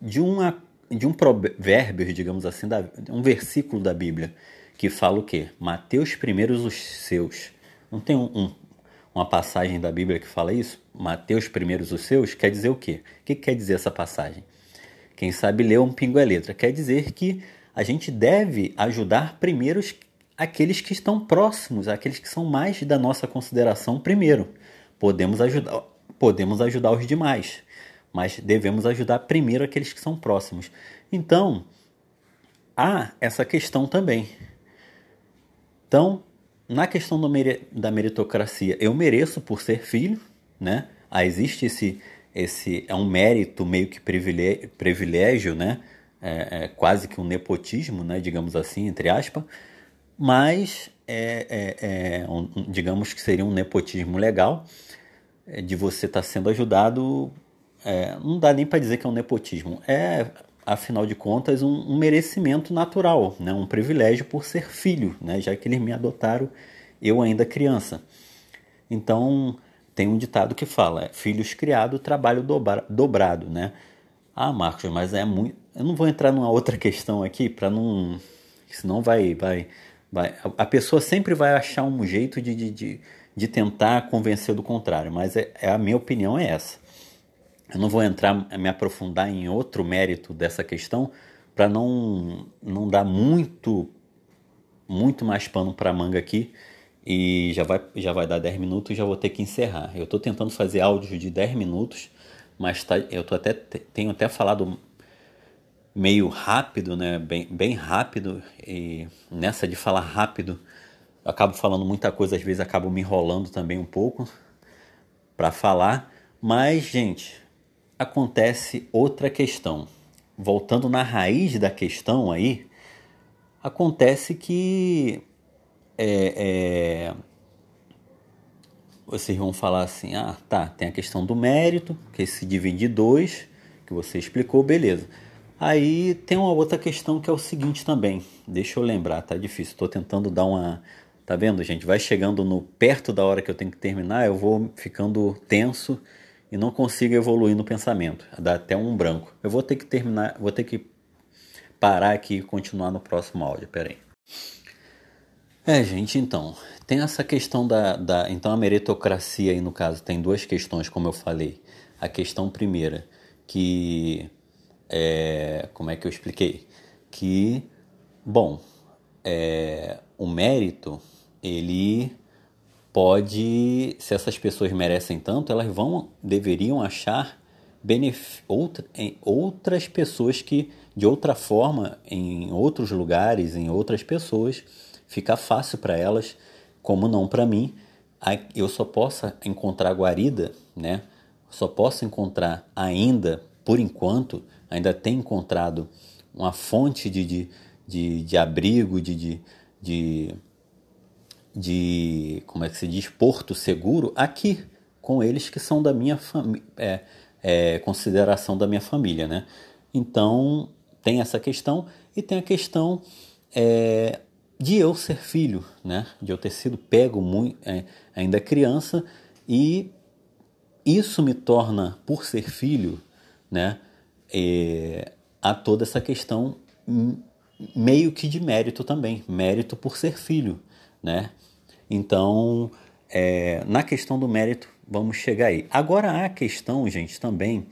de uma de um provérbio, digamos assim, da, um versículo da Bíblia que fala o quê? Mateus primeiros os seus. Não tem um, um uma passagem da Bíblia que fala isso, Mateus primeiros os seus, quer dizer o quê? O que quer dizer essa passagem? Quem sabe ler um pingo é letra. Quer dizer que a gente deve ajudar primeiro aqueles que estão próximos, aqueles que são mais da nossa consideração primeiro. Podemos ajudar, podemos ajudar os demais, mas devemos ajudar primeiro aqueles que são próximos. Então, há essa questão também. Então, na questão da meritocracia, eu mereço por ser filho, né? Ah, existe esse, esse é um mérito meio que privilégio, privilégio né? É, é quase que um nepotismo, né? Digamos assim, entre aspas, mas é, é, é um, digamos que seria um nepotismo legal é, de você estar tá sendo ajudado. É, não dá nem para dizer que é um nepotismo. É afinal de contas, um, um, merecimento natural, né? um privilégio por ser filho, né? já que eles me adotaram, eu ainda criança. Então, tem um ditado que fala: é, filhos criados, trabalho dobra, dobrado, né? Ah, Marcos, mas é muito. Eu não vou entrar numa outra questão aqui para não. Senão vai, vai, vai. A pessoa sempre vai achar um jeito de, de, de, de tentar convencer do contrário, mas é, é, a minha opinião é essa. Eu não vou entrar, me aprofundar em outro mérito dessa questão para não, não dar muito, muito mais pano para manga aqui e já vai, já vai dar 10 minutos e já vou ter que encerrar. Eu estou tentando fazer áudios de 10 minutos, mas tá, eu tô até, tenho até falado meio rápido, né? bem, bem rápido, e nessa de falar rápido, acabo falando muita coisa, às vezes acabo me enrolando também um pouco para falar, mas, gente, acontece outra questão. Voltando na raiz da questão aí, acontece que é, é, vocês vão falar assim, ah, tá, tem a questão do mérito, que se divide em dois, que você explicou, beleza. Aí tem uma outra questão que é o seguinte também, deixa eu lembrar, tá difícil, estou tentando dar uma... Tá vendo, gente? Vai chegando no perto da hora que eu tenho que terminar, eu vou ficando tenso e não consigo evoluir no pensamento. Dá até um branco. Eu vou ter que terminar, vou ter que parar aqui e continuar no próximo áudio. Pera aí. É, gente, então, tem essa questão da, da. Então, a meritocracia aí, no caso, tem duas questões, como eu falei. A questão primeira, que. É, como é que eu expliquei? Que, bom, é, o mérito, ele pode. Se essas pessoas merecem tanto, elas vão. deveriam achar outra, em outras pessoas que, de outra forma, em outros lugares, em outras pessoas fica fácil para elas, como não para mim. Eu só posso encontrar guarida, né? Só posso encontrar ainda, por enquanto, ainda tem encontrado uma fonte de, de, de, de abrigo, de, de, de, de, como é que se diz, porto seguro aqui, com eles que são da minha é, é, consideração da minha família, né? Então, tem essa questão e tem a questão é, de eu ser filho, né? De eu ter sido pego muito, é, ainda criança e isso me torna, por ser filho, né? É, a toda essa questão meio que de mérito também, mérito por ser filho, né? Então, é, na questão do mérito, vamos chegar aí. Agora a questão, gente, também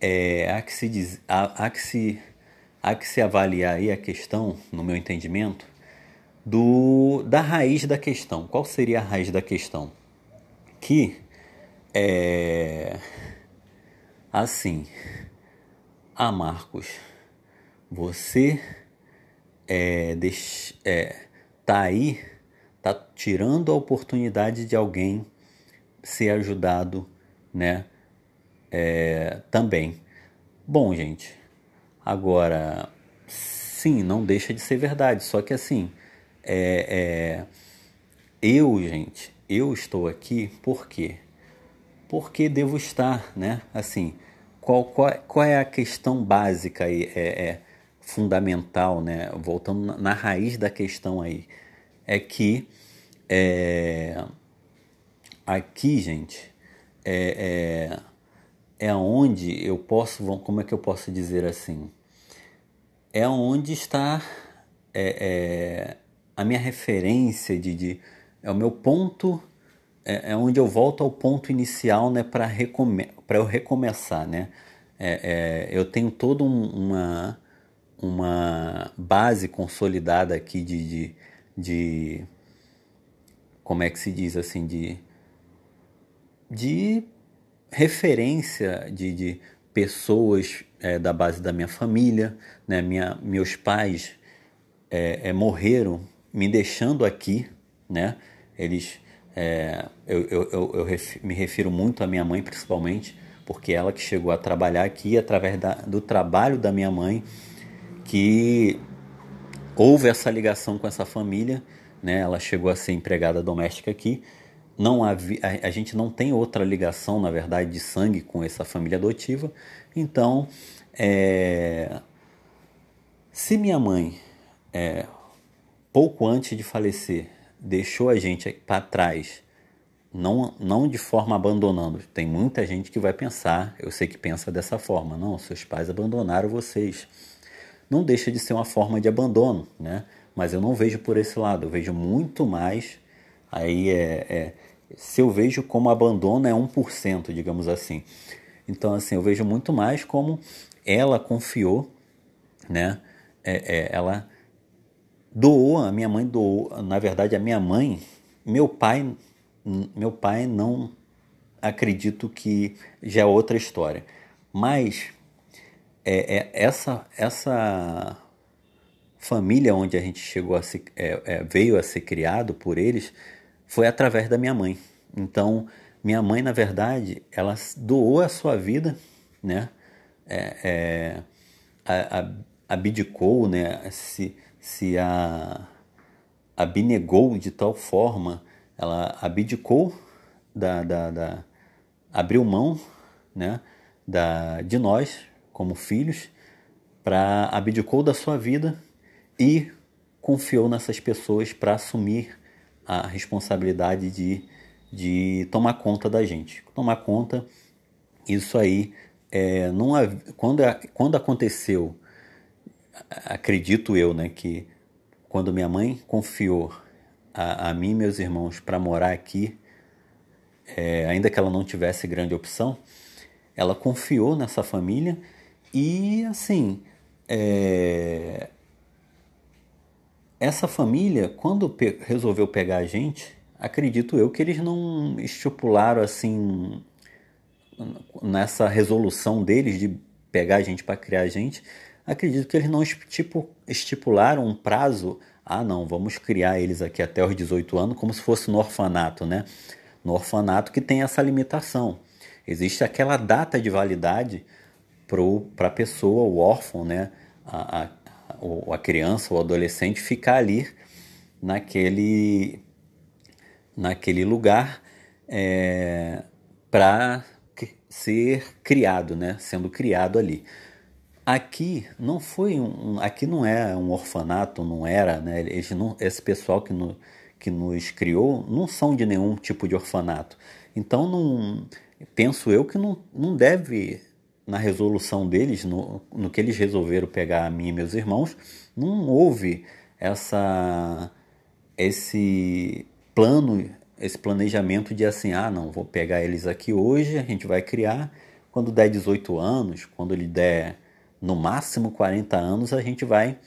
é, há que se diz, há, há que se há que se avaliar aí a questão, no meu entendimento, do, da raiz da questão. Qual seria a raiz da questão? Que é assim, ah Marcos, você é, deix, é, tá aí, tá tirando a oportunidade de alguém ser ajudado, né? É, também. Bom, gente, agora sim, não deixa de ser verdade, só que assim, é, é, eu, gente, eu estou aqui por quê? Porque devo estar, né? Assim, qual, qual, qual é a questão básica aí, é, é fundamental, né? Voltando na, na, raiz da questão aí, é que é, aqui, gente, é, é, é onde eu posso, como é que eu posso dizer assim? É onde está é, é, a minha referência de, de é o meu ponto é, é, onde eu volto ao ponto inicial né para recome eu recomeçar né é, é, eu tenho toda um, uma uma base consolidada aqui de, de, de como é que se diz assim de de referência de, de pessoas é, da base da minha família né minha meus pais é, é morreram me deixando aqui, né? Eles, é, eu, eu, eu, eu me refiro muito à minha mãe principalmente, porque ela que chegou a trabalhar aqui através da, do trabalho da minha mãe, que houve essa ligação com essa família, né? Ela chegou a ser empregada doméstica aqui. Não havia, a, a gente não tem outra ligação, na verdade, de sangue com essa família adotiva. Então, é, se minha mãe é, pouco antes de falecer, deixou a gente para trás não, não de forma abandonando. Tem muita gente que vai pensar, eu sei que pensa dessa forma, não, seus pais abandonaram vocês. Não deixa de ser uma forma de abandono, né? Mas eu não vejo por esse lado, eu vejo muito mais. Aí é, é se eu vejo como abandono é 1%, digamos assim. Então, assim, eu vejo muito mais como ela confiou, né? É, é, ela doou, a minha mãe doou, na verdade, a minha mãe, meu pai meu pai não acredito que já é outra história. Mas é, é, essa, essa família onde a gente chegou a se, é, é, veio a ser criado por eles foi através da minha mãe. Então, minha mãe, na verdade, ela doou a sua vida, né? É, é, abdicou, né? Se, se a, abnegou de tal forma ela abdicou da, da, da abriu mão né, da, de nós como filhos para abdicou da sua vida e confiou nessas pessoas para assumir a responsabilidade de, de tomar conta da gente. Tomar conta, isso aí, é, não, quando, quando aconteceu, acredito eu, né, que quando minha mãe confiou a, a mim e meus irmãos para morar aqui, é, ainda que ela não tivesse grande opção, ela confiou nessa família e assim é, essa família quando pe resolveu pegar a gente acredito eu que eles não estipularam assim nessa resolução deles de pegar a gente para criar a gente acredito que eles não tipo, estipularam um prazo ah, não, vamos criar eles aqui até os 18 anos como se fosse no orfanato, né? No orfanato que tem essa limitação. Existe aquela data de validade para a pessoa, o órfão, né? A, a, a criança, o adolescente ficar ali naquele, naquele lugar é, para ser criado, né? Sendo criado ali. Aqui não foi um, aqui não é um orfanato, não era, né? Eles não, esse pessoal que, no, que nos criou não são de nenhum tipo de orfanato. Então não penso eu que não, não deve na resolução deles, no, no que eles resolveram pegar a mim e meus irmãos, não houve essa esse plano, esse planejamento de assim, ah, não, vou pegar eles aqui hoje, a gente vai criar quando der 18 anos, quando ele der no máximo 40 anos, a gente vai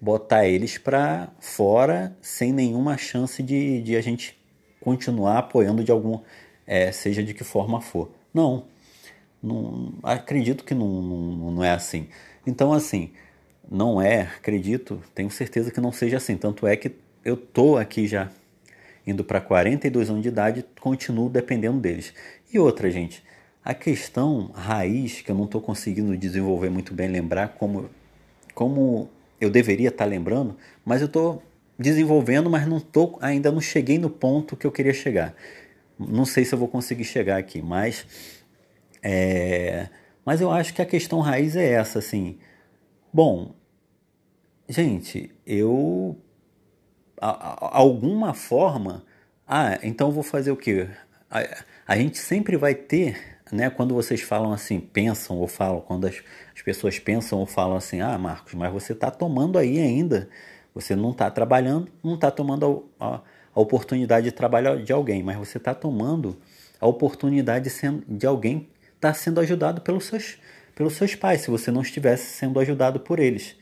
botar eles para fora sem nenhuma chance de, de a gente continuar apoiando de algum, é, seja de que forma for. Não, não acredito que não, não, não é assim. Então, assim, não é, acredito, tenho certeza que não seja assim. Tanto é que eu tô aqui já indo para 42 anos de idade, continuo dependendo deles. E outra, gente, a questão raiz, que eu não estou conseguindo desenvolver muito bem, lembrar como, como eu deveria estar tá lembrando, mas eu estou desenvolvendo, mas não tô, ainda não cheguei no ponto que eu queria chegar. Não sei se eu vou conseguir chegar aqui, mas, é, mas eu acho que a questão raiz é essa, assim. Bom, gente, eu a, a, alguma forma, ah, então vou fazer o quê? A, a gente sempre vai ter né, quando vocês falam assim, pensam ou falam, quando as, as pessoas pensam ou falam assim, ah, Marcos, mas você está tomando aí ainda, você não está trabalhando, não está tomando a, oportunidade de trabalhar de alguém, mas você está tomando a oportunidade de, de alguém estar tá sendo ajudado pelos seus, pelos seus pais, se você não estivesse sendo ajudado por eles.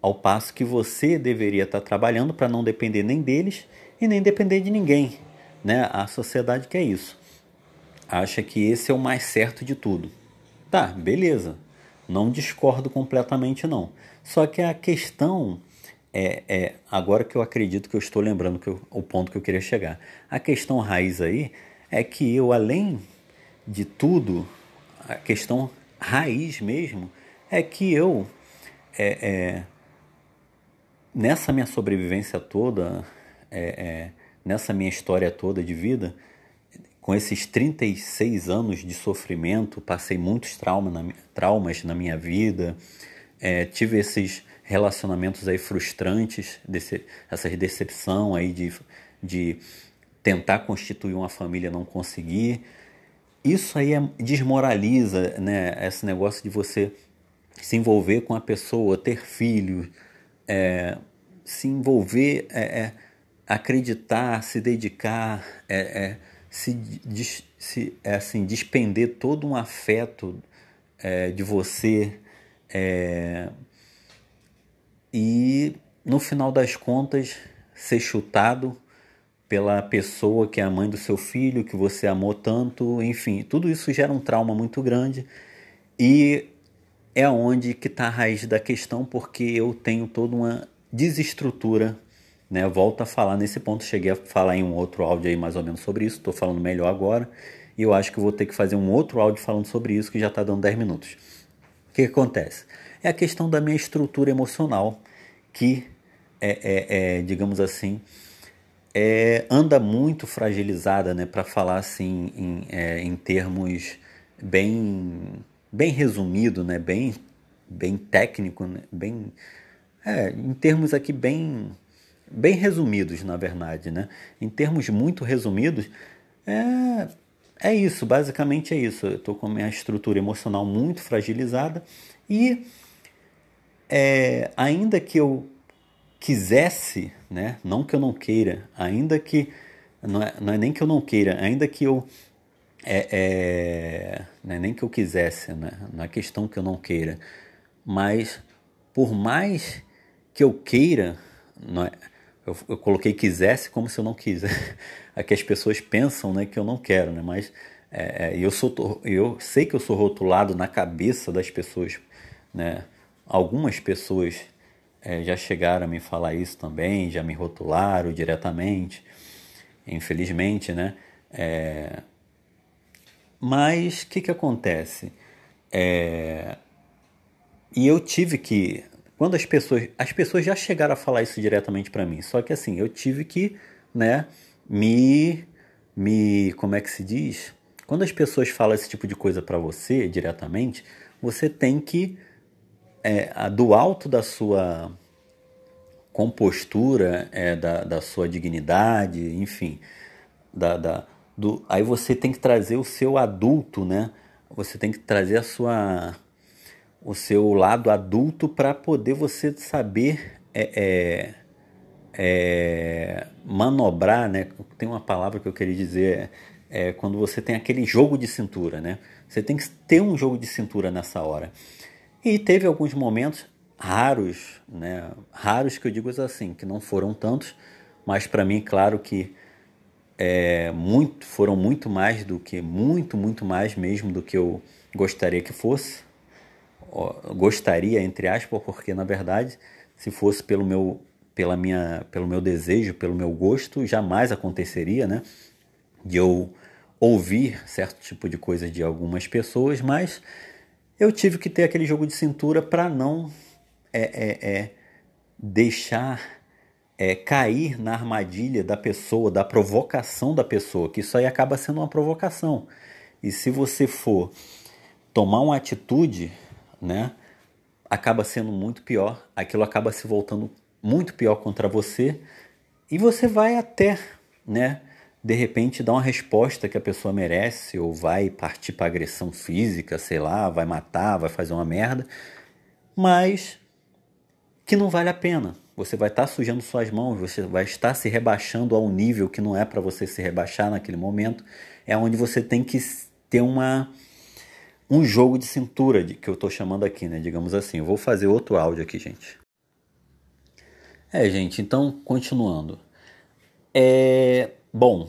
Ao passo que você deveria estar tá trabalhando para não depender nem deles e nem depender de ninguém. Né? A sociedade quer isso acha que esse é o mais certo de tudo. Tá, beleza. Não discordo completamente não. Só que a questão é, é agora que eu acredito que eu estou lembrando que eu, o ponto que eu queria chegar. A questão raiz aí é que eu, além de tudo, a questão raiz mesmo é que eu, é, é, nessa minha sobrevivência toda, é, é, nessa minha história toda de vida, com esses 36 anos de sofrimento, passei muitos trauma na, traumas na minha vida, é, tive esses relacionamentos aí frustrantes, desse, essa decepção aí de, de tentar constituir uma família não conseguir. Isso aí é, desmoraliza, né? Esse negócio de você se envolver com a pessoa, ter filhos, é, se envolver, é, é acreditar, se dedicar, é, é, se, se assim, despender todo um afeto de você e no final das contas ser chutado pela pessoa que é a mãe do seu filho, que você amou tanto, enfim, tudo isso gera um trauma muito grande e é onde que está a raiz da questão, porque eu tenho toda uma desestrutura, né? Volto a falar nesse ponto, cheguei a falar em um outro áudio aí mais ou menos sobre isso, estou falando melhor agora, e eu acho que vou ter que fazer um outro áudio falando sobre isso, que já está dando 10 minutos. O que, que, acontece? É a questão da minha estrutura emocional, que é, é, é digamos assim, é, anda muito fragilizada, né? Para falar assim em, é, em termos bem bem resumido, né? Bem, bem técnico, né? bem, é, em termos aqui bem, bem resumidos, na verdade, né? Em termos muito resumidos, é, é isso, basicamente é isso. Eu estou com a minha estrutura emocional muito fragilizada e é, ainda que eu quisesse, né? Não que eu não queira, ainda que não é, não é nem que eu não queira, ainda que eu é, é, não é nem que eu quisesse, né? não é questão que eu não queira, mas por mais que eu queira, não é, eu, eu coloquei quisesse como se eu não quisesse, é que as pessoas pensam né, que eu não quero, né? mas é, é, eu, sou, eu sei que eu sou rotulado na cabeça das pessoas, né? algumas pessoas é, já chegaram a me falar isso também, já me rotularam diretamente, infelizmente, né? É, mas o que, que acontece? É... E eu tive que. Quando as pessoas. As pessoas já chegaram a falar isso diretamente para mim. Só que assim, eu tive que, né, me. Me. Como é que se diz? Quando as pessoas falam esse tipo de coisa para você diretamente, você tem que. É, do alto da sua compostura, é, da, da sua dignidade, enfim, da, da, do, aí você tem que trazer o seu adulto, né? Você tem que trazer a sua o seu lado adulto para poder você saber é, é, é, manobrar, né? Tem uma palavra que eu queria dizer é, quando você tem aquele jogo de cintura, né? Você tem que ter um jogo de cintura nessa hora. E teve alguns momentos raros, né? Raros que eu digo assim, que não foram tantos, mas para mim, claro que é, muito, foram muito mais do que, muito, muito mais mesmo do que eu gostaria que fosse. Gostaria, entre aspas, porque na verdade, se fosse pelo meu, pela minha, pelo meu desejo, pelo meu gosto, jamais aconteceria, né? De eu ouvir certo tipo de coisa de algumas pessoas, mas eu tive que ter aquele jogo de cintura para não é, é, é, deixar é, cair na armadilha da pessoa, da provocação da pessoa, que isso aí acaba sendo uma provocação. E se você for tomar uma atitude, né, acaba sendo muito pior, aquilo acaba se voltando muito pior contra você e você vai até, né, de repente dar uma resposta que a pessoa merece ou vai partir para agressão física, sei lá, vai matar, vai fazer uma merda, mas que não vale a pena você vai estar tá sujando suas mãos, você vai estar se rebaixando a um nível que não é para você se rebaixar naquele momento. É onde você tem que ter uma um jogo de cintura que eu estou chamando aqui, né? Digamos assim. Eu vou fazer outro áudio aqui, gente. É, gente. Então, continuando. É bom.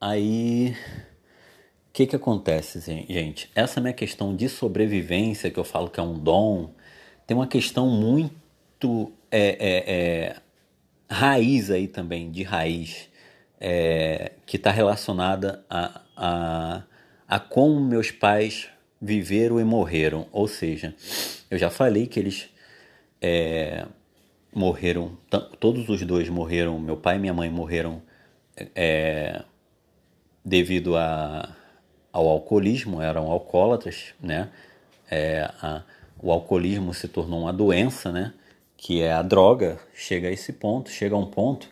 Aí, o que que acontece, gente? Essa minha questão de sobrevivência que eu falo que é um dom, tem uma questão muito é, é, é, raiz aí também, de raiz, é, que está relacionada a, a, a como meus pais viveram e morreram. Ou seja, eu já falei que eles é, morreram, todos os dois morreram, meu pai e minha mãe morreram é, devido a, ao alcoolismo, eram alcoólatras, né? É, a, o alcoolismo se tornou uma doença, né? que é a droga, chega a esse ponto, chega a um ponto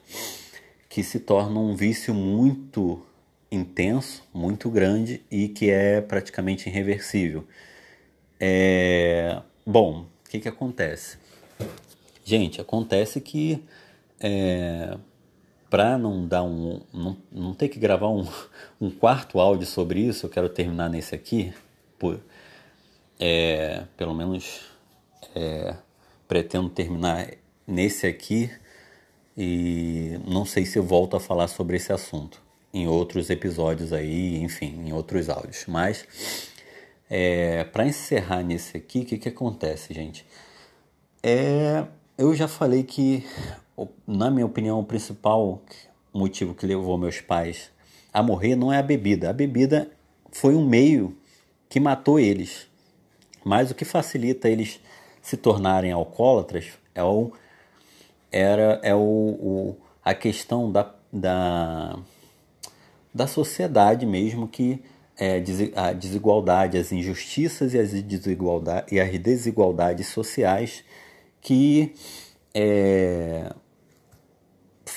que se torna um vício muito intenso, muito grande e que é praticamente irreversível. É... Bom, o que, que acontece? Gente, acontece que é... para não dar um. Não, não ter que gravar um, um quarto áudio sobre isso, eu quero terminar nesse aqui. Por, é, pelo menos é, pretendo terminar nesse aqui e não sei se eu volto a falar sobre esse assunto em outros episódios aí, enfim, em outros áudios. Mas é, para encerrar nesse aqui, o que, que acontece, gente? É, eu já falei que, na minha opinião, o principal motivo que levou meus pais a morrer não é a bebida. A bebida foi um meio que matou eles. Mas o que facilita eles se tornarem alcoólatras é o, era, é o, o a questão da, da, da sociedade mesmo que é, a desigualdade, as injustiças e as, desigualdade, e as desigualdades sociais que é,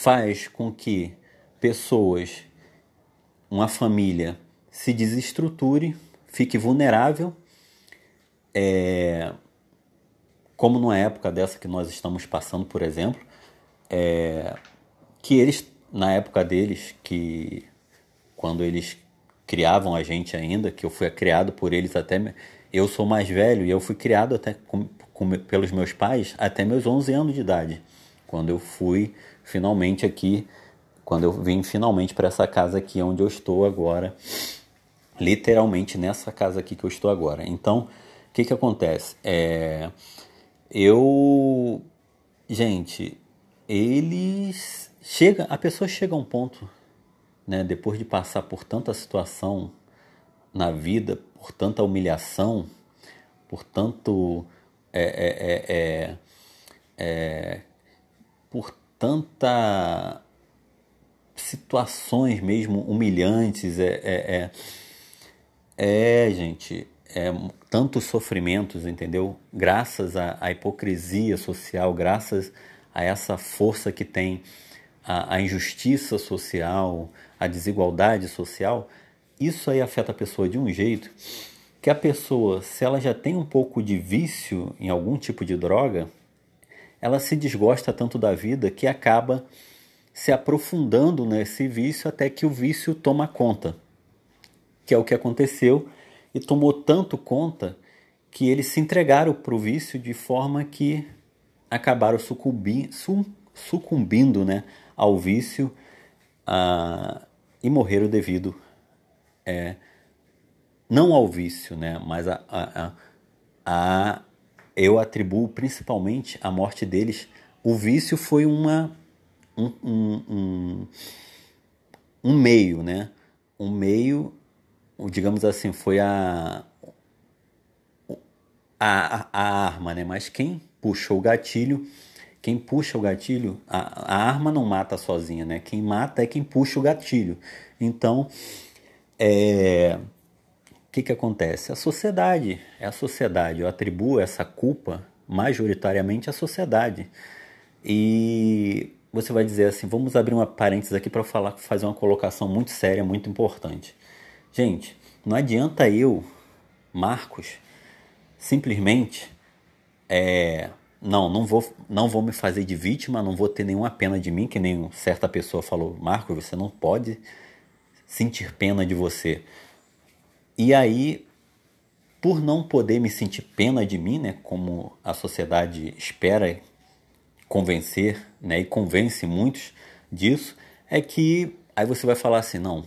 faz com que pessoas, uma família, se desestruture, fique vulnerável, é, como numa época dessa que nós estamos passando, por exemplo, é, que eles, na época deles, que quando eles criavam a gente ainda, que eu fui criado por eles até. Eu sou mais velho e eu fui criado até com, com, pelos meus pais até meus 11 anos de idade, quando eu fui finalmente aqui, quando eu vim finalmente para essa casa aqui onde eu estou agora, literalmente nessa casa aqui que eu estou agora. Então, o que que acontece? É, eu, gente, eles chega, a pessoa chega a um ponto né, depois de passar por tanta situação na vida, por tanta humilhação, por tanto. É, é, é, é, é tanta situações mesmo humilhantes, é, é, é, é gente, é, tantos sofrimentos, entendeu? Graças à, à, hipocrisia social, graças a essa força que tem a, a injustiça social, a desigualdade social, isso aí afeta a pessoa de um jeito que a pessoa, se ela já tem um pouco de vício em algum tipo de droga, ela se desgosta tanto da vida que acaba se aprofundando nesse vício até que o vício toma conta. Que é o que aconteceu e tomou tanto conta que eles se entregaram para o vício de forma que acabaram sucumbindo, sucumbindo né, ao vício a, e morreram devido é, não ao vício, né, mas a, a, a, eu atribuo principalmente a morte deles. O vício foi uma um, um, um, um meio, né? Um meio, digamos assim, foi a, a, a arma, né? Mas quem puxou o gatilho quem puxa o gatilho, a, a, arma não mata sozinha, né? Quem mata é quem puxa o gatilho. Então, é, que, que acontece? A sociedade, é a sociedade. Eu atribuo essa culpa majoritariamente à sociedade. E você vai dizer assim, vamos abrir uma parênteses aqui para falar, fazer uma colocação muito séria, muito importante. Gente, não adianta eu, Marcos, simplesmente é, não, não vou, não vou me fazer de vítima, não vou ter nenhuma pena de mim, que nem certa pessoa falou, Marco, você não pode sentir pena de você. E aí, por não poder me sentir pena de mim, né, como a sociedade espera convencer, né, e convence muitos disso, é que aí você vai falar assim, não,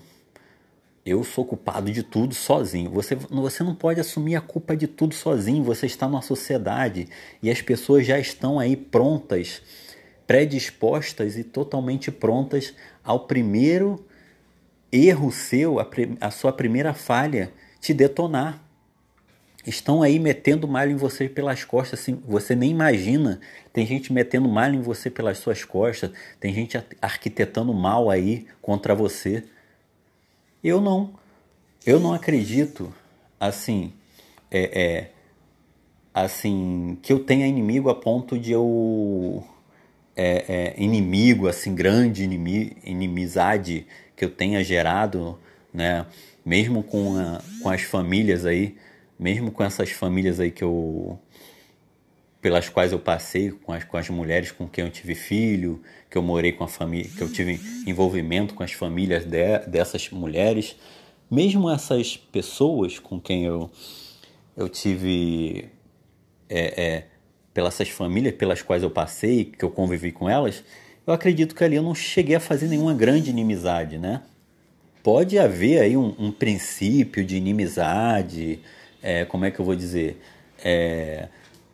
eu sou culpado de tudo sozinho. Você, você não pode assumir a culpa de tudo sozinho. Você está numa sociedade e as pessoas já estão aí prontas, predispostas e totalmente prontas ao primeiro erro seu, a, a sua primeira falha, te detonar. Estão aí metendo malho em você pelas costas, assim, você nem imagina. Tem gente metendo malho em você pelas suas costas, tem gente arquitetando mal aí contra você eu não. Eu não acredito, assim, é, é, assim, que eu tenha inimigo a ponto de eu é, é, inimigo, assim, grande inimi, inimizade que eu tenha gerado, né? Mesmo com, a, com as famílias aí, mesmo com essas famílias aí que eu pelas quais eu passei com as, com as mulheres com quem eu tive filho, que eu morei com a família, que eu tive envolvimento com as famílias de, dessas mulheres, mesmo essas pessoas com quem eu, eu tive é, é, pelas famílias pelas quais eu passei, que eu convivi com elas, eu acredito que ali eu não cheguei a fazer nenhuma grande inimizade, né? Pode haver aí um, um princípio de inimizade, é, como é que eu vou dizer? É,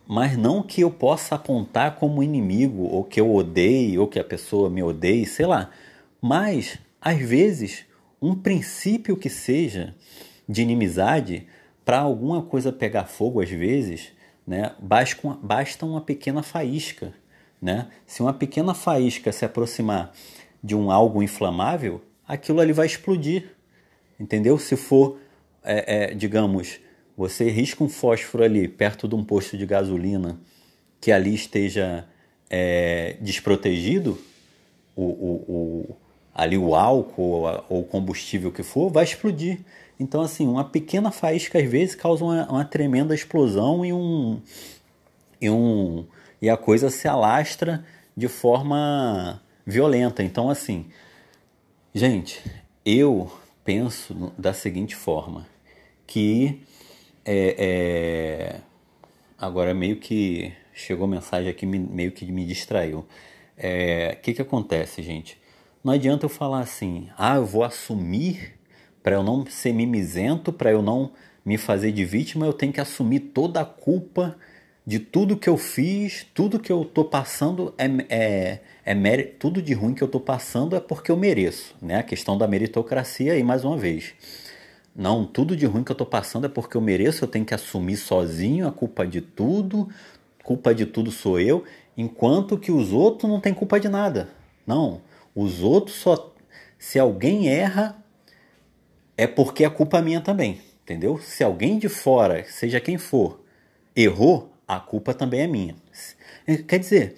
mas não que eu possa apontar como inimigo, ou que eu odeie, ou que a pessoa me odeie, sei lá. Mas, às vezes, um princípio que seja de inimizade, para alguma coisa pegar fogo, às vezes, né, basta uma pequena faísca. Né? Se uma pequena faísca se aproximar de um algo inflamável, aquilo ali vai explodir. Entendeu? Se for, é, é, digamos, você risca um fósforo ali perto de um posto de gasolina que ali esteja é, desprotegido, o, o, o, ali o álcool ou o combustível que for vai explodir. Então, assim, uma pequena faísca às vezes causa uma, uma tremenda explosão e, um, e, um, e a coisa se alastra de forma violenta. Então, assim, gente, eu penso da seguinte forma, que é, é... Agora meio que chegou mensagem aqui, meio que me distraiu. O é... que, que acontece, gente? Não adianta eu falar assim, ah, eu vou assumir para eu não ser mimizento, para eu não me fazer de vítima, eu tenho que assumir toda a culpa de tudo que eu fiz, tudo que eu tô passando é, é, é tudo de ruim que eu tô passando é porque eu mereço, né? A questão da meritocracia aí mais uma vez. Não, tudo de ruim que eu tô passando é porque eu mereço, eu tenho que assumir sozinho a culpa de tudo, culpa de tudo sou eu, enquanto que os outros não têm culpa de nada. Não, os outros só. Se alguém erra, é porque a culpa é minha também, entendeu? Se alguém de fora, seja quem for, errou, a culpa também é minha. Quer dizer,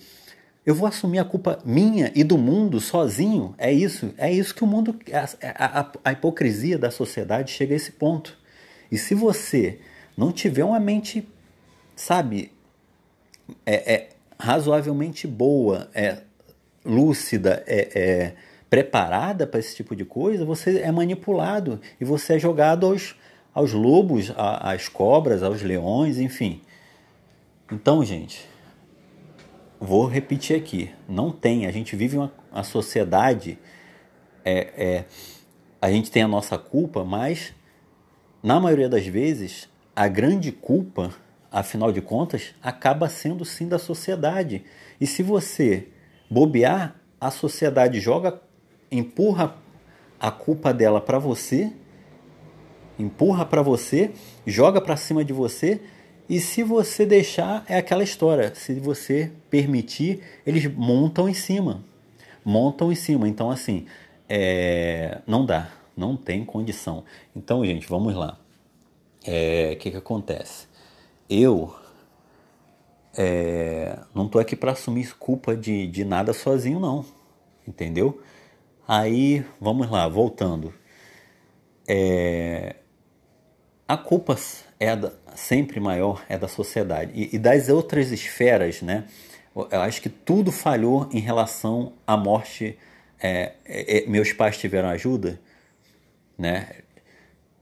eu vou assumir a culpa minha e do mundo sozinho. É isso. É isso que o mundo. A, a, a, hipocrisia da sociedade chega a esse ponto. E se você não tiver uma mente, sabe, é, é razoavelmente boa, é lúcida, é, é preparada para esse tipo de coisa, você é manipulado e você é jogado aos, aos lobos, às cobras, aos leões, enfim. Então, gente, vou repetir aqui, não tem. A gente vive uma, uma sociedade, é, é, a gente tem a nossa culpa, mas na maioria das vezes a grande culpa, afinal de contas, acaba sendo sim da sociedade. E se você bobear, a sociedade joga, empurra a culpa dela para você, empurra para você, joga para cima de você e se você deixar, é aquela história. Se você permitir, eles montam em cima. Montam em cima. Então, assim, é... não dá. Não tem condição. Então, gente, vamos lá. O é... que, que acontece? Eu é... não tô aqui para assumir culpa de, de nada sozinho, não. Entendeu? Aí, vamos lá, voltando. É... A culpa é da, sempre maior é da sociedade. E, e, das outras esferas, né? Eu acho que tudo falhou em relação à morte. É, é, é meus pais tiveram ajuda, né?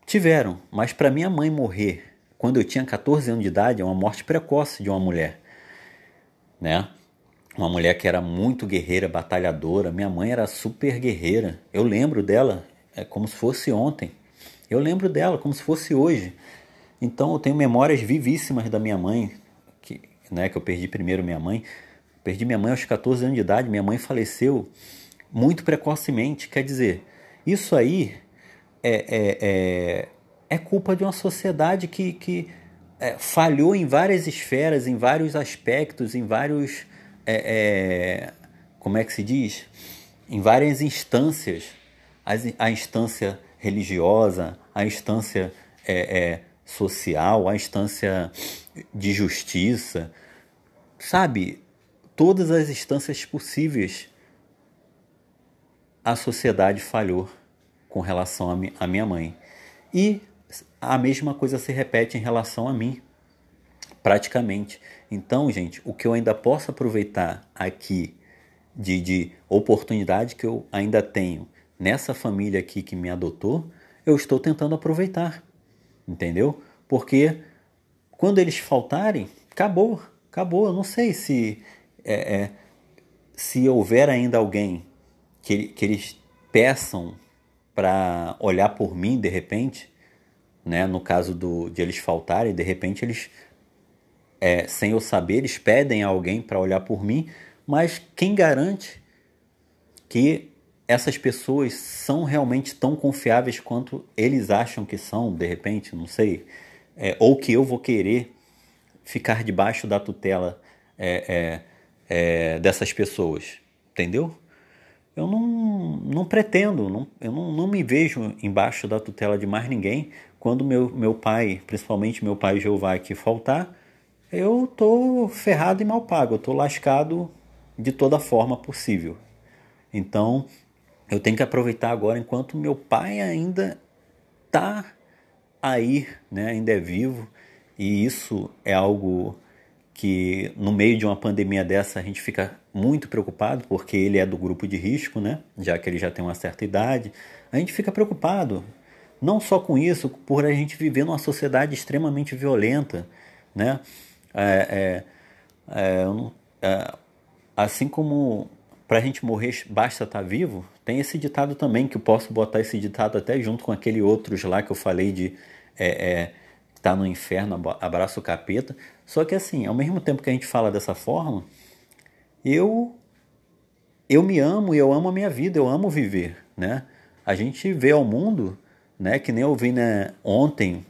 Tiveram, mas para minha mãe morrer quando eu tinha 14 anos de idade é uma morte precoce de uma mulher, né? Uma mulher que era muito guerreira, batalhadora. Minha mãe era super guerreira. Eu lembro dela é como se fosse ontem. Eu lembro dela como se fosse hoje. Então eu tenho memórias vivíssimas da minha mãe, que, né, que eu perdi primeiro minha mãe. Perdi minha mãe aos 14 anos de idade, minha mãe faleceu muito precocemente. Quer dizer, isso aí é, é, é, é culpa de uma sociedade que, que é, falhou em várias esferas, em vários aspectos, em vários. É, é, como é que se diz? Em várias instâncias. A, a instância religiosa, a instância é, social, a instância de justiça, sabe? todas as instâncias possíveis, a sociedade falhou com relação à minha mãe. E a mesma coisa se repete em relação a mim, praticamente. Então, gente, o que eu ainda posso aproveitar aqui de, de oportunidade que eu ainda tenho nessa família aqui que me adotou, eu estou tentando aproveitar, entendeu? Porque quando eles faltarem, acabou, acabou. Eu não sei se é, é, se houver ainda alguém que, que eles peçam para olhar por mim de repente, né? No caso do, de eles faltarem, de repente eles, é, sem eu saber, eles pedem a alguém para olhar por mim, mas quem garante que essas pessoas são realmente tão confiáveis quanto eles acham que são, de repente, não sei, é, ou que eu vou querer ficar debaixo da tutela é, é, é dessas pessoas, entendeu? Eu não, não pretendo, não, eu não, não me vejo embaixo da tutela de mais ninguém. Quando meu, meu pai, principalmente meu pai Jeová, aqui faltar, eu tô ferrado e mal pago, eu tô lascado de toda forma possível. Então, eu tenho que aproveitar agora enquanto meu pai ainda tá aí, né, ainda é vivo, e isso é algo que no meio de uma pandemia dessa a gente fica muito preocupado, porque ele é do grupo de risco, né? Já que ele já tem uma certa idade. A gente fica preocupado, não só com isso, por a gente viver numa sociedade extremamente violenta, né? É, é, é, é assim como para a gente morrer basta estar tá vivo, tem esse ditado também, que eu posso botar esse ditado até junto com aquele outros lá que eu falei de é, é, tá no inferno, abraça o capeta. Só que assim, ao mesmo tempo que a gente fala dessa forma, eu eu me amo e eu amo a minha vida, eu amo viver, né? A gente vê ao mundo, né, que nem eu vi né, ontem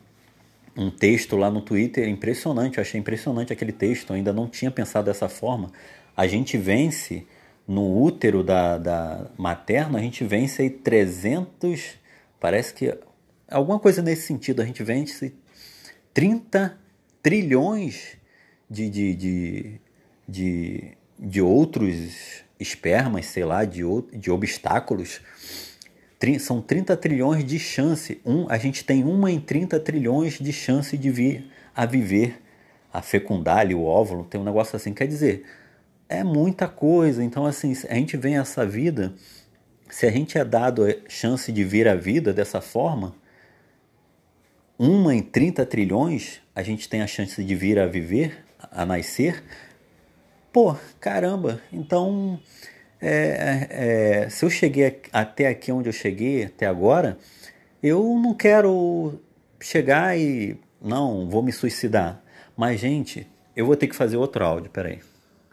um texto lá no Twitter impressionante, eu achei impressionante aquele texto, eu ainda não tinha pensado dessa forma. A gente vence no útero da, da materna, a gente vence aí 300, parece que alguma coisa nesse sentido, a gente vence 30 trilhões de, de, de, de, de outros espermas, sei lá, de, de obstáculos. São 30 trilhões de chance. Um, a gente tem uma em 30 trilhões de chance de vir a viver, a fecundar ali o óvulo. Tem um negócio assim. Quer dizer, é muita coisa. Então, assim, a gente vem essa vida. Se a gente é dado a chance de vir a vida dessa forma, uma em 30 trilhões a gente tem a chance de vir a viver, a nascer. Pô, caramba, então é, é, se eu cheguei até aqui onde eu cheguei, até agora, eu não quero chegar e não, vou me suicidar. Mas, gente, eu vou ter que fazer outro áudio, peraí.